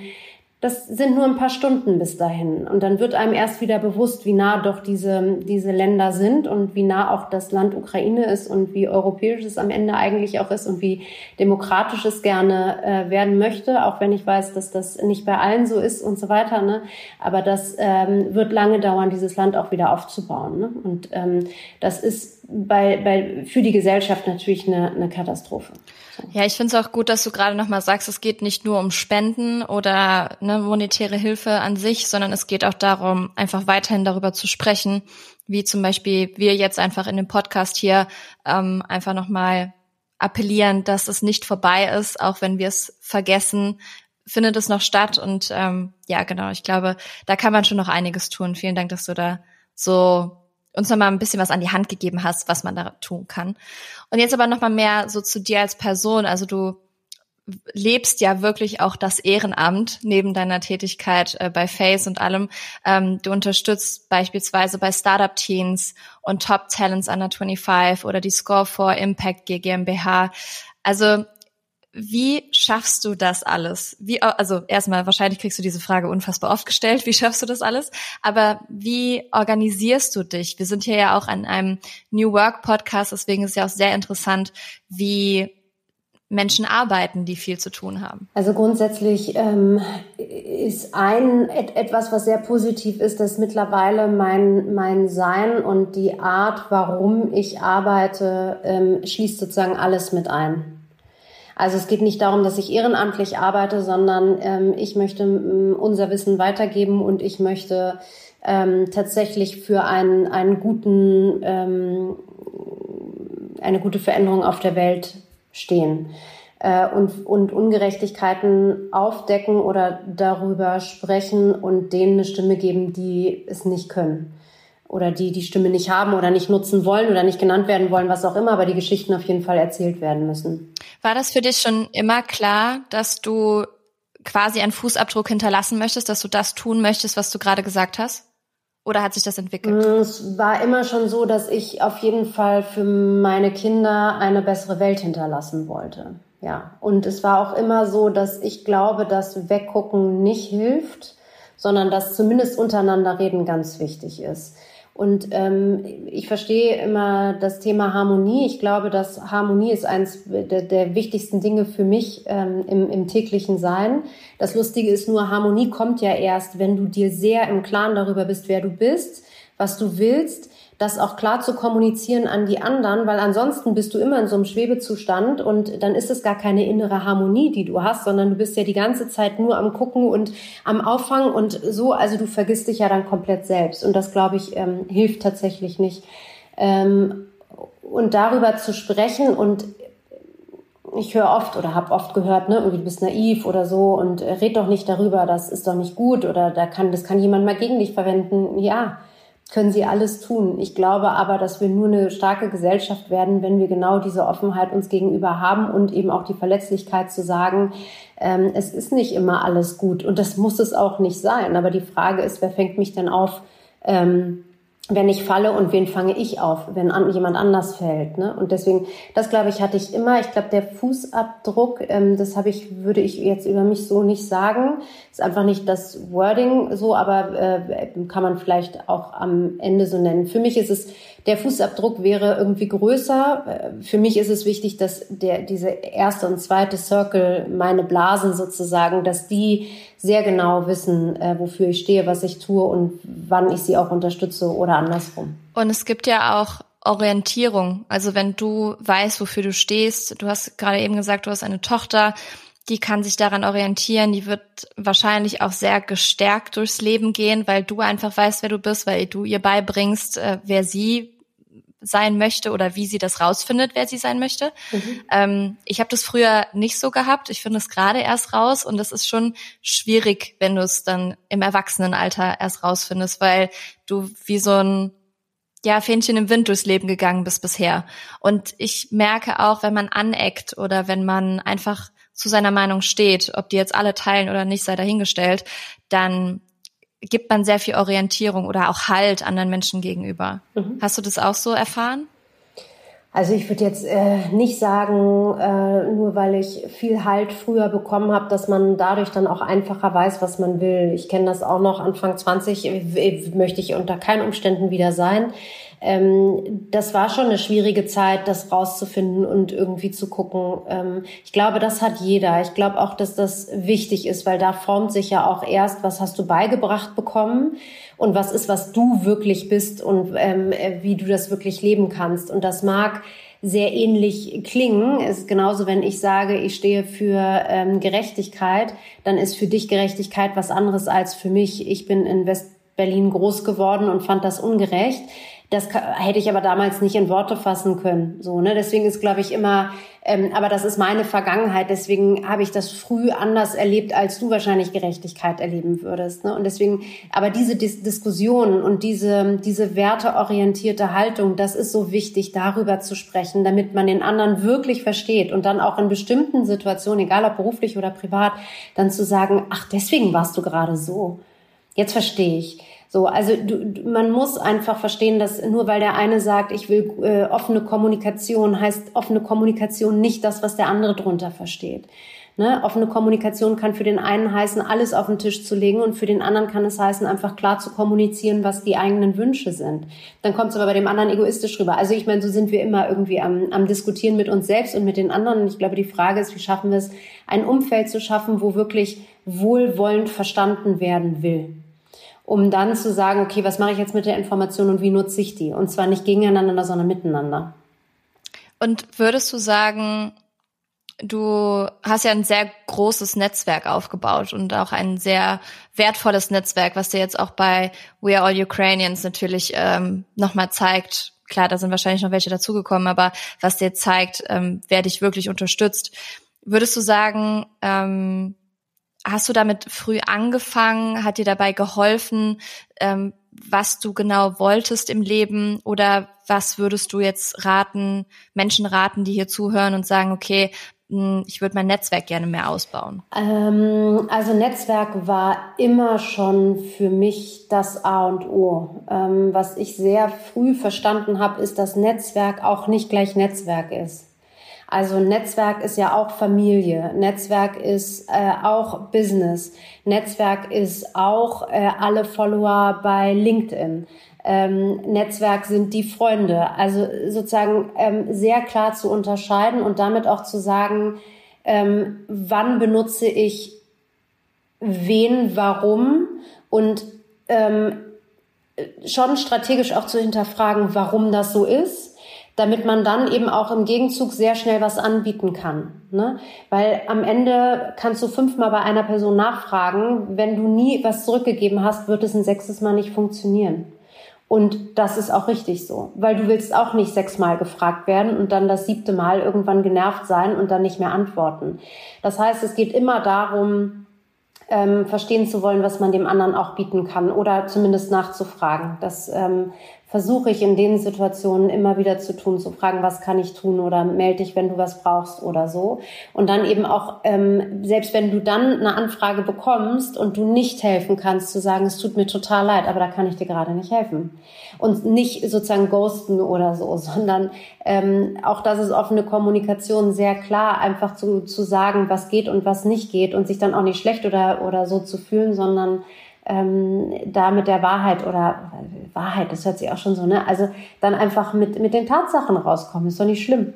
C: das sind nur ein paar Stunden bis dahin. Und dann wird einem erst wieder bewusst, wie nah doch diese, diese Länder sind und wie nah auch das Land Ukraine ist und wie europäisch es am Ende eigentlich auch ist und wie demokratisch es gerne äh, werden möchte, auch wenn ich weiß, dass das nicht bei allen so ist und so weiter. Ne? Aber das ähm, wird lange dauern, dieses Land auch wieder aufzubauen. Ne? Und ähm, das ist bei, bei, für die Gesellschaft natürlich eine, eine Katastrophe.
A: Ja, ich finde es auch gut, dass du gerade nochmal sagst, es geht nicht nur um Spenden oder ne, monetäre Hilfe an sich, sondern es geht auch darum, einfach weiterhin darüber zu sprechen, wie zum Beispiel wir jetzt einfach in dem Podcast hier ähm, einfach nochmal appellieren, dass es nicht vorbei ist, auch wenn wir es vergessen, findet es noch statt. Und ähm, ja, genau, ich glaube, da kann man schon noch einiges tun. Vielen Dank, dass du da so uns noch mal ein bisschen was an die Hand gegeben hast, was man da tun kann. Und jetzt aber noch mal mehr so zu dir als Person. Also du lebst ja wirklich auch das Ehrenamt neben deiner Tätigkeit äh, bei Face und allem. Ähm, du unterstützt beispielsweise bei Startup Teens und Top Talents Under 25 oder die Score for Impact GmbH. Also wie schaffst du das alles? Wie, also erstmal, wahrscheinlich kriegst du diese Frage unfassbar oft gestellt. Wie schaffst du das alles? Aber wie organisierst du dich? Wir sind hier ja auch an einem New Work Podcast, deswegen ist es ja auch sehr interessant, wie Menschen arbeiten, die viel zu tun haben?
C: Also grundsätzlich ähm, ist ein et, etwas, was sehr positiv ist, dass mittlerweile mein mein Sein und die Art, warum ich arbeite, ähm, schließt sozusagen alles mit ein. Also es geht nicht darum, dass ich ehrenamtlich arbeite, sondern ähm, ich möchte ähm, unser Wissen weitergeben und ich möchte ähm, tatsächlich für einen, einen guten, ähm, eine gute Veränderung auf der Welt stehen. Äh, und, und Ungerechtigkeiten aufdecken oder darüber sprechen und denen eine Stimme geben, die es nicht können oder die die Stimme nicht haben oder nicht nutzen wollen oder nicht genannt werden wollen, was auch immer, aber die Geschichten auf jeden Fall erzählt werden müssen.
A: War das für dich schon immer klar, dass du quasi einen Fußabdruck hinterlassen möchtest, dass du das tun möchtest, was du gerade gesagt hast? Oder hat sich das entwickelt?
C: Mm, es war immer schon so, dass ich auf jeden Fall für meine Kinder eine bessere Welt hinterlassen wollte. Ja. Und es war auch immer so, dass ich glaube, dass Weggucken nicht hilft, sondern dass zumindest untereinander reden ganz wichtig ist. Und ähm, ich verstehe immer das Thema Harmonie. Ich glaube, dass Harmonie ist eines der, der wichtigsten Dinge für mich ähm, im, im täglichen Sein. Das Lustige ist nur, Harmonie kommt ja erst, wenn du dir sehr im Klaren darüber bist, wer du bist, was du willst das auch klar zu kommunizieren an die anderen, weil ansonsten bist du immer in so einem Schwebezustand und dann ist es gar keine innere Harmonie, die du hast, sondern du bist ja die ganze Zeit nur am Gucken und am Auffangen und so, also du vergisst dich ja dann komplett selbst und das, glaube ich, ähm, hilft tatsächlich nicht. Ähm, und darüber zu sprechen und ich höre oft oder habe oft gehört, ne, irgendwie du bist naiv oder so und äh, red doch nicht darüber, das ist doch nicht gut oder da kann das kann jemand mal gegen dich verwenden. Ja, können sie alles tun. Ich glaube aber, dass wir nur eine starke Gesellschaft werden, wenn wir genau diese Offenheit uns gegenüber haben und eben auch die Verletzlichkeit zu sagen, ähm, es ist nicht immer alles gut und das muss es auch nicht sein. Aber die Frage ist, wer fängt mich denn auf, ähm, wenn ich falle und wen fange ich auf, wenn an, jemand anders fällt. Ne? Und deswegen, das glaube ich, hatte ich immer. Ich glaube, der Fußabdruck, ähm, das habe ich, würde ich jetzt über mich so nicht sagen. Ist einfach nicht das Wording so, aber äh, kann man vielleicht auch am Ende so nennen. Für mich ist es, der Fußabdruck wäre irgendwie größer. Für mich ist es wichtig, dass der, diese erste und zweite Circle, meine Blasen sozusagen, dass die sehr genau wissen, äh, wofür ich stehe, was ich tue und wann ich sie auch unterstütze oder andersrum.
A: Und es gibt ja auch Orientierung. Also wenn du weißt, wofür du stehst, du hast gerade eben gesagt, du hast eine Tochter, die kann sich daran orientieren, die wird wahrscheinlich auch sehr gestärkt durchs Leben gehen, weil du einfach weißt, wer du bist, weil du ihr beibringst, äh, wer sie sein möchte oder wie sie das rausfindet, wer sie sein möchte. Mhm. Ähm, ich habe das früher nicht so gehabt. Ich finde es gerade erst raus und das ist schon schwierig, wenn du es dann im Erwachsenenalter erst rausfindest, weil du wie so ein ja, Fähnchen im Wind durchs Leben gegangen bist bisher. Und ich merke auch, wenn man aneckt oder wenn man einfach zu seiner Meinung steht, ob die jetzt alle teilen oder nicht, sei dahingestellt, dann gibt man sehr viel Orientierung oder auch Halt anderen Menschen gegenüber. Mhm. Hast du das auch so erfahren?
C: Also ich würde jetzt äh, nicht sagen, äh, nur weil ich viel Halt früher bekommen habe, dass man dadurch dann auch einfacher weiß, was man will. Ich kenne das auch noch, Anfang 20 äh, möchte ich unter keinen Umständen wieder sein. Ähm, das war schon eine schwierige Zeit, das rauszufinden und irgendwie zu gucken. Ähm, ich glaube, das hat jeder. Ich glaube auch, dass das wichtig ist, weil da formt sich ja auch erst, was hast du beigebracht bekommen und was ist, was du wirklich bist und ähm, äh, wie du das wirklich leben kannst. Und das mag sehr ähnlich klingen. Es ist genauso, wenn ich sage, ich stehe für ähm, Gerechtigkeit, dann ist für dich Gerechtigkeit was anderes als für mich. Ich bin in West-Berlin groß geworden und fand das ungerecht. Das hätte ich aber damals nicht in Worte fassen können. So, ne? Deswegen ist, glaube ich, immer, ähm, aber das ist meine Vergangenheit. Deswegen habe ich das früh anders erlebt, als du wahrscheinlich Gerechtigkeit erleben würdest. Ne? Und deswegen, aber diese Dis Diskussion und diese, diese werteorientierte Haltung, das ist so wichtig, darüber zu sprechen, damit man den anderen wirklich versteht und dann auch in bestimmten Situationen, egal ob beruflich oder privat, dann zu sagen, ach, deswegen warst du gerade so. Jetzt verstehe ich. So, also du, man muss einfach verstehen, dass nur weil der eine sagt, ich will äh, offene Kommunikation, heißt offene Kommunikation nicht das, was der andere drunter versteht. Ne? Offene Kommunikation kann für den einen heißen, alles auf den Tisch zu legen und für den anderen kann es heißen, einfach klar zu kommunizieren, was die eigenen Wünsche sind. Dann kommt es aber bei dem anderen egoistisch rüber. Also ich meine, so sind wir immer irgendwie am, am Diskutieren mit uns selbst und mit den anderen. Und ich glaube, die Frage ist, wie schaffen wir es, ein Umfeld zu schaffen, wo wirklich wohlwollend verstanden werden will um dann zu sagen, okay, was mache ich jetzt mit der Information und wie nutze ich die? Und zwar nicht gegeneinander, sondern miteinander.
A: Und würdest du sagen, du hast ja ein sehr großes Netzwerk aufgebaut und auch ein sehr wertvolles Netzwerk, was dir jetzt auch bei We Are All Ukrainians natürlich ähm, nochmal zeigt, klar, da sind wahrscheinlich noch welche dazugekommen, aber was dir zeigt, ähm, wer dich wirklich unterstützt. Würdest du sagen, ähm, Hast du damit früh angefangen? Hat dir dabei geholfen, ähm, was du genau wolltest im Leben? Oder was würdest du jetzt raten, Menschen raten, die hier zuhören und sagen, okay, hm, ich würde mein Netzwerk gerne mehr ausbauen?
C: Ähm, also Netzwerk war immer schon für mich das A und O. Ähm, was ich sehr früh verstanden habe, ist, dass Netzwerk auch nicht gleich Netzwerk ist. Also Netzwerk ist ja auch Familie, Netzwerk ist äh, auch Business, Netzwerk ist auch äh, alle Follower bei LinkedIn. Ähm, Netzwerk sind die Freunde. Also sozusagen ähm, sehr klar zu unterscheiden und damit auch zu sagen, ähm, wann benutze ich wen, warum und ähm, schon strategisch auch zu hinterfragen, warum das so ist damit man dann eben auch im Gegenzug sehr schnell was anbieten kann. Ne? Weil am Ende kannst du fünfmal bei einer Person nachfragen, wenn du nie was zurückgegeben hast, wird es ein sechstes Mal nicht funktionieren. Und das ist auch richtig so, weil du willst auch nicht sechsmal gefragt werden und dann das siebte Mal irgendwann genervt sein und dann nicht mehr antworten. Das heißt, es geht immer darum, ähm, verstehen zu wollen, was man dem anderen auch bieten kann oder zumindest nachzufragen. Das ähm, versuche ich in den Situationen immer wieder zu tun, zu fragen, was kann ich tun oder melde dich, wenn du was brauchst oder so. Und dann eben auch, ähm, selbst wenn du dann eine Anfrage bekommst und du nicht helfen kannst, zu sagen, es tut mir total leid, aber da kann ich dir gerade nicht helfen. Und nicht sozusagen ghosten oder so, sondern ähm, auch das ist offene Kommunikation sehr klar, einfach zu, zu sagen, was geht und was nicht geht und sich dann auch nicht schlecht oder, oder so zu fühlen, sondern ähm, da mit der Wahrheit oder Wahrheit, das hört sich auch schon so, ne? Also dann einfach mit, mit den Tatsachen rauskommen, ist doch nicht schlimm.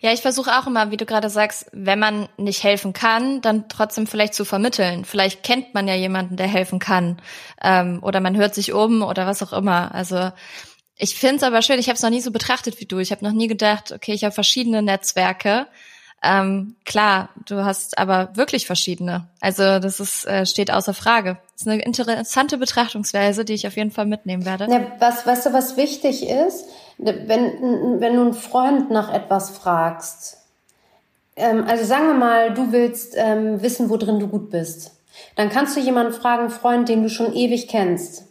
A: Ja, ich versuche auch immer, wie du gerade sagst, wenn man nicht helfen kann, dann trotzdem vielleicht zu vermitteln. Vielleicht kennt man ja jemanden, der helfen kann. Ähm, oder man hört sich um oder was auch immer. Also ich finde es aber schön, ich habe es noch nie so betrachtet wie du. Ich habe noch nie gedacht, okay, ich habe verschiedene Netzwerke ähm, klar, du hast aber wirklich verschiedene. Also das ist, äh, steht außer Frage. Das ist eine interessante Betrachtungsweise, die ich auf jeden Fall mitnehmen werde.
C: Ja, was, weißt du, was wichtig ist? Wenn, wenn du einen Freund nach etwas fragst, ähm, also sagen wir mal, du willst ähm, wissen, wo drin du gut bist. Dann kannst du jemanden fragen, Freund, den du schon ewig kennst.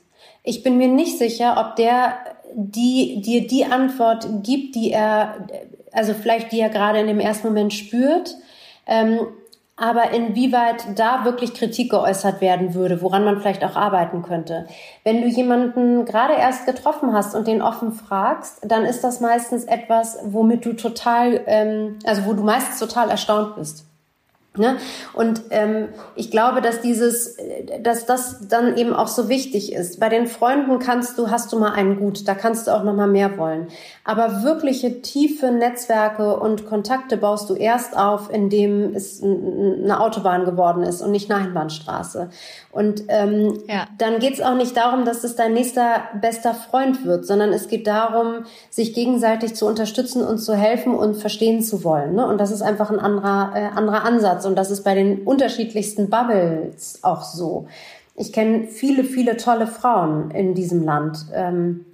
C: Ich bin mir nicht sicher, ob der die dir die Antwort gibt, die er, also vielleicht die er gerade in dem ersten Moment spürt, ähm, aber inwieweit da wirklich Kritik geäußert werden würde, woran man vielleicht auch arbeiten könnte. Wenn du jemanden gerade erst getroffen hast und den offen fragst, dann ist das meistens etwas, womit du total, ähm, also wo du meistens total erstaunt bist. Ne? Und ähm, ich glaube, dass dieses, dass das dann eben auch so wichtig ist. Bei den Freunden kannst du, hast du mal einen gut, da kannst du auch noch mal mehr wollen. Aber wirkliche tiefe Netzwerke und Kontakte baust du erst auf, indem es eine Autobahn geworden ist und nicht eine Einbahnstraße. Und ähm, ja. dann geht es auch nicht darum, dass es dein nächster bester Freund wird, sondern es geht darum, sich gegenseitig zu unterstützen und zu helfen und verstehen zu wollen. Ne? Und das ist einfach ein anderer, äh, anderer Ansatz. Und das ist bei den unterschiedlichsten Bubbles auch so. Ich kenne viele, viele tolle Frauen in diesem Land. Ähm,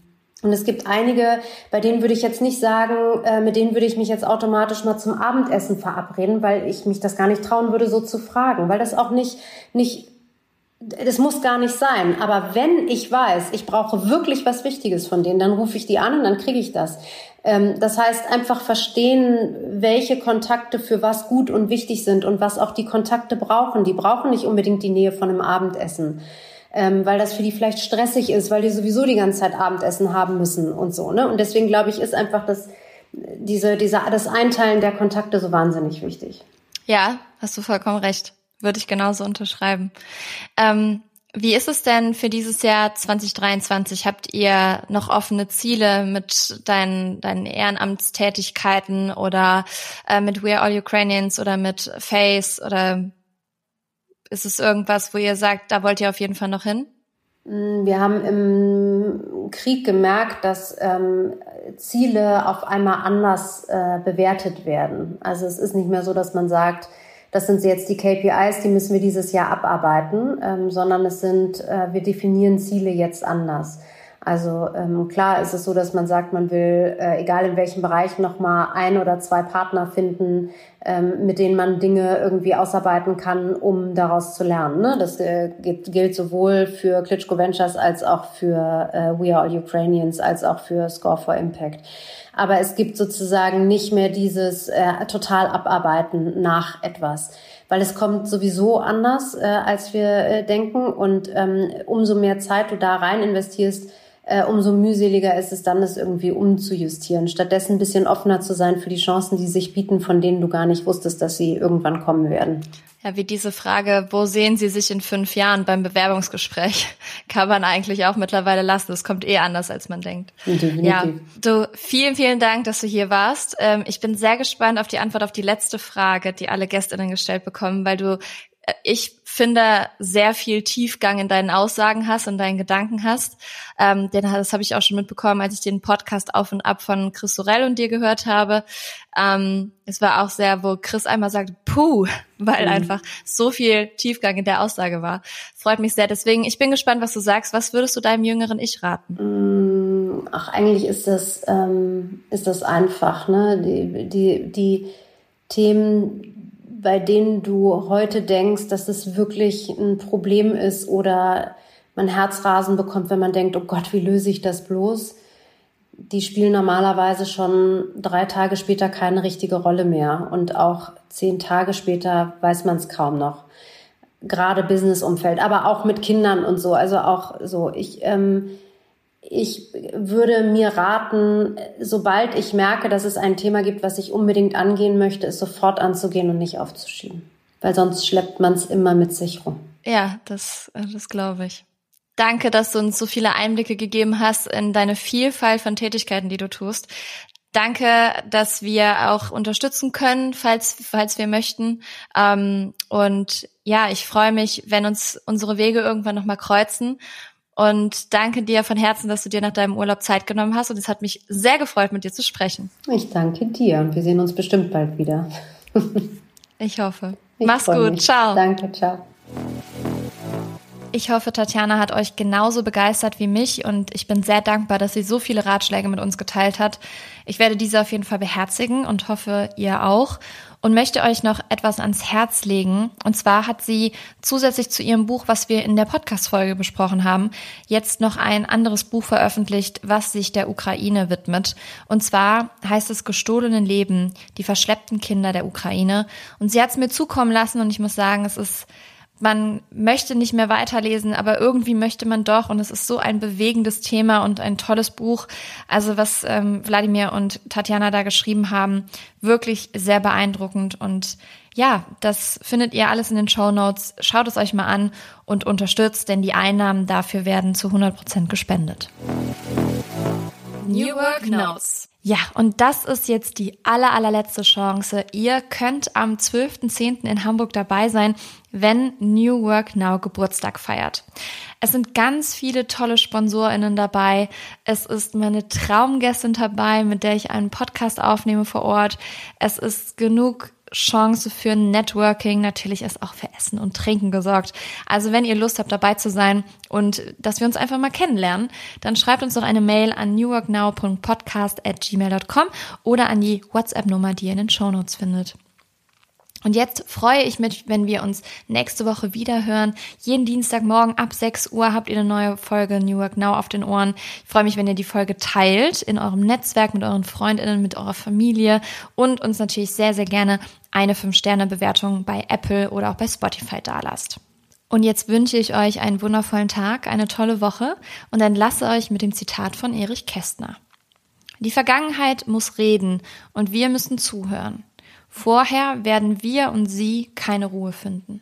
C: und es gibt einige, bei denen würde ich jetzt nicht sagen, äh, mit denen würde ich mich jetzt automatisch mal zum Abendessen verabreden, weil ich mich das gar nicht trauen würde, so zu fragen, weil das auch nicht, nicht, das muss gar nicht sein. Aber wenn ich weiß, ich brauche wirklich was Wichtiges von denen, dann rufe ich die an und dann kriege ich das. Ähm, das heißt, einfach verstehen, welche Kontakte für was gut und wichtig sind und was auch die Kontakte brauchen. Die brauchen nicht unbedingt die Nähe von einem Abendessen ähm, weil das für die vielleicht stressig ist, weil die sowieso die ganze Zeit Abendessen haben müssen und so. Ne? Und deswegen glaube ich, ist einfach das, diese, diese, das Einteilen der Kontakte so wahnsinnig wichtig.
A: Ja, hast du vollkommen recht. Würde ich genauso unterschreiben. Ähm, wie ist es denn für dieses Jahr 2023? Habt ihr noch offene Ziele mit deinen, deinen Ehrenamtstätigkeiten oder äh, mit We Are All Ukrainians oder mit Face oder ist es irgendwas, wo ihr sagt, da wollt ihr auf jeden Fall noch hin?
C: Mm, wir haben im Krieg gemerkt, dass ähm, Ziele auf einmal anders äh, bewertet werden. Also es ist nicht mehr so, dass man sagt, das sind jetzt die KPIs, die müssen wir dieses Jahr abarbeiten, ähm, sondern es sind, äh, wir definieren Ziele jetzt anders. Also ähm, klar ist es so, dass man sagt, man will, äh, egal in welchem Bereich, nochmal ein oder zwei Partner finden, ähm, mit denen man Dinge irgendwie ausarbeiten kann, um daraus zu lernen. Ne? Das äh, gilt, gilt sowohl für Klitschko Ventures als auch für äh, We Are All Ukrainians, als auch für Score for Impact. Aber es gibt sozusagen nicht mehr dieses äh, total Abarbeiten nach etwas weil es kommt sowieso anders, äh, als wir äh, denken. Und ähm, umso mehr Zeit du da rein investierst, äh, umso mühseliger ist es dann, es irgendwie umzujustieren. Stattdessen ein bisschen offener zu sein für die Chancen, die sich bieten, von denen du gar nicht wusstest, dass sie irgendwann kommen werden.
A: Ja, wie diese Frage, wo sehen Sie sich in fünf Jahren beim Bewerbungsgespräch, kann man eigentlich auch mittlerweile lassen. Es kommt eh anders, als man denkt. Definitiv. Ja, du, vielen, vielen Dank, dass du hier warst. Ähm, ich bin sehr gespannt auf die Antwort auf die letzte Frage, die alle Gästinnen gestellt bekommen, weil du ich finde, sehr viel Tiefgang in deinen Aussagen hast und deinen Gedanken hast. Ähm, denn das habe ich auch schon mitbekommen, als ich den Podcast Auf und Ab von Chris Sorell und dir gehört habe. Ähm, es war auch sehr, wo Chris einmal sagt, puh, weil mhm. einfach so viel Tiefgang in der Aussage war. Freut mich sehr. Deswegen, ich bin gespannt, was du sagst. Was würdest du deinem jüngeren Ich raten?
C: Mm, ach, eigentlich ist das, ähm, ist das einfach, ne? Die, die, die Themen, bei denen du heute denkst, dass es wirklich ein Problem ist oder man Herzrasen bekommt, wenn man denkt, oh Gott, wie löse ich das bloß? Die spielen normalerweise schon drei Tage später keine richtige Rolle mehr. Und auch zehn Tage später weiß man es kaum noch. Gerade Businessumfeld, aber auch mit Kindern und so. Also auch so. Ich, ähm, ich würde mir raten, sobald ich merke, dass es ein Thema gibt, was ich unbedingt angehen möchte, es sofort anzugehen und nicht aufzuschieben. Weil sonst schleppt man es immer mit sich rum.
A: Ja, das, äh, das glaube ich. Danke, dass du uns so viele Einblicke gegeben hast in deine Vielfalt von Tätigkeiten, die du tust. Danke, dass wir auch unterstützen können, falls, falls wir möchten. Ähm, und ja, ich freue mich, wenn uns unsere Wege irgendwann nochmal kreuzen und danke dir von Herzen, dass du dir nach deinem Urlaub Zeit genommen hast. Und es hat mich sehr gefreut, mit dir zu sprechen.
C: Ich danke dir und wir sehen uns bestimmt bald wieder.
A: ich hoffe. Ich Mach's gut. Mich. Ciao.
C: Danke, ciao.
A: Ich hoffe, Tatjana hat euch genauso begeistert wie mich und ich bin sehr dankbar, dass sie so viele Ratschläge mit uns geteilt hat. Ich werde diese auf jeden Fall beherzigen und hoffe, ihr auch. Und möchte euch noch etwas ans Herz legen. Und zwar hat sie zusätzlich zu ihrem Buch, was wir in der Podcast-Folge besprochen haben, jetzt noch ein anderes Buch veröffentlicht, was sich der Ukraine widmet. Und zwar heißt es Gestohlene Leben, die verschleppten Kinder der Ukraine. Und sie hat es mir zukommen lassen und ich muss sagen, es ist man möchte nicht mehr weiterlesen, aber irgendwie möchte man doch. Und es ist so ein bewegendes Thema und ein tolles Buch. Also was ähm, Wladimir und Tatjana da geschrieben haben, wirklich sehr beeindruckend. Und ja, das findet ihr alles in den Show Notes. Schaut es euch mal an und unterstützt, denn die Einnahmen dafür werden zu 100 Prozent gespendet. New Work Notes. Ja, und das ist jetzt die aller, allerletzte Chance. Ihr könnt am 12.10. in Hamburg dabei sein, wenn New Work Now Geburtstag feiert. Es sind ganz viele tolle SponsorInnen dabei. Es ist meine Traumgästin dabei, mit der ich einen Podcast aufnehme vor Ort. Es ist genug Chance für Networking. Natürlich ist auch für Essen und Trinken gesorgt. Also wenn ihr Lust habt, dabei zu sein und dass wir uns einfach mal kennenlernen, dann schreibt uns doch eine Mail an newworknow.podcast at gmail.com oder an die WhatsApp-Nummer, die ihr in den Shownotes findet. Und jetzt freue ich mich, wenn wir uns nächste Woche wieder hören. Jeden Dienstagmorgen ab 6 Uhr habt ihr eine neue Folge New Work Now auf den Ohren. Ich freue mich, wenn ihr die Folge teilt in eurem Netzwerk mit euren Freundinnen, mit eurer Familie und uns natürlich sehr, sehr gerne eine 5-Sterne-Bewertung bei Apple oder auch bei Spotify dalasst. Und jetzt wünsche ich euch einen wundervollen Tag, eine tolle Woche und entlasse euch mit dem Zitat von Erich Kästner. Die Vergangenheit muss reden und wir müssen zuhören. Vorher werden wir und sie keine Ruhe finden.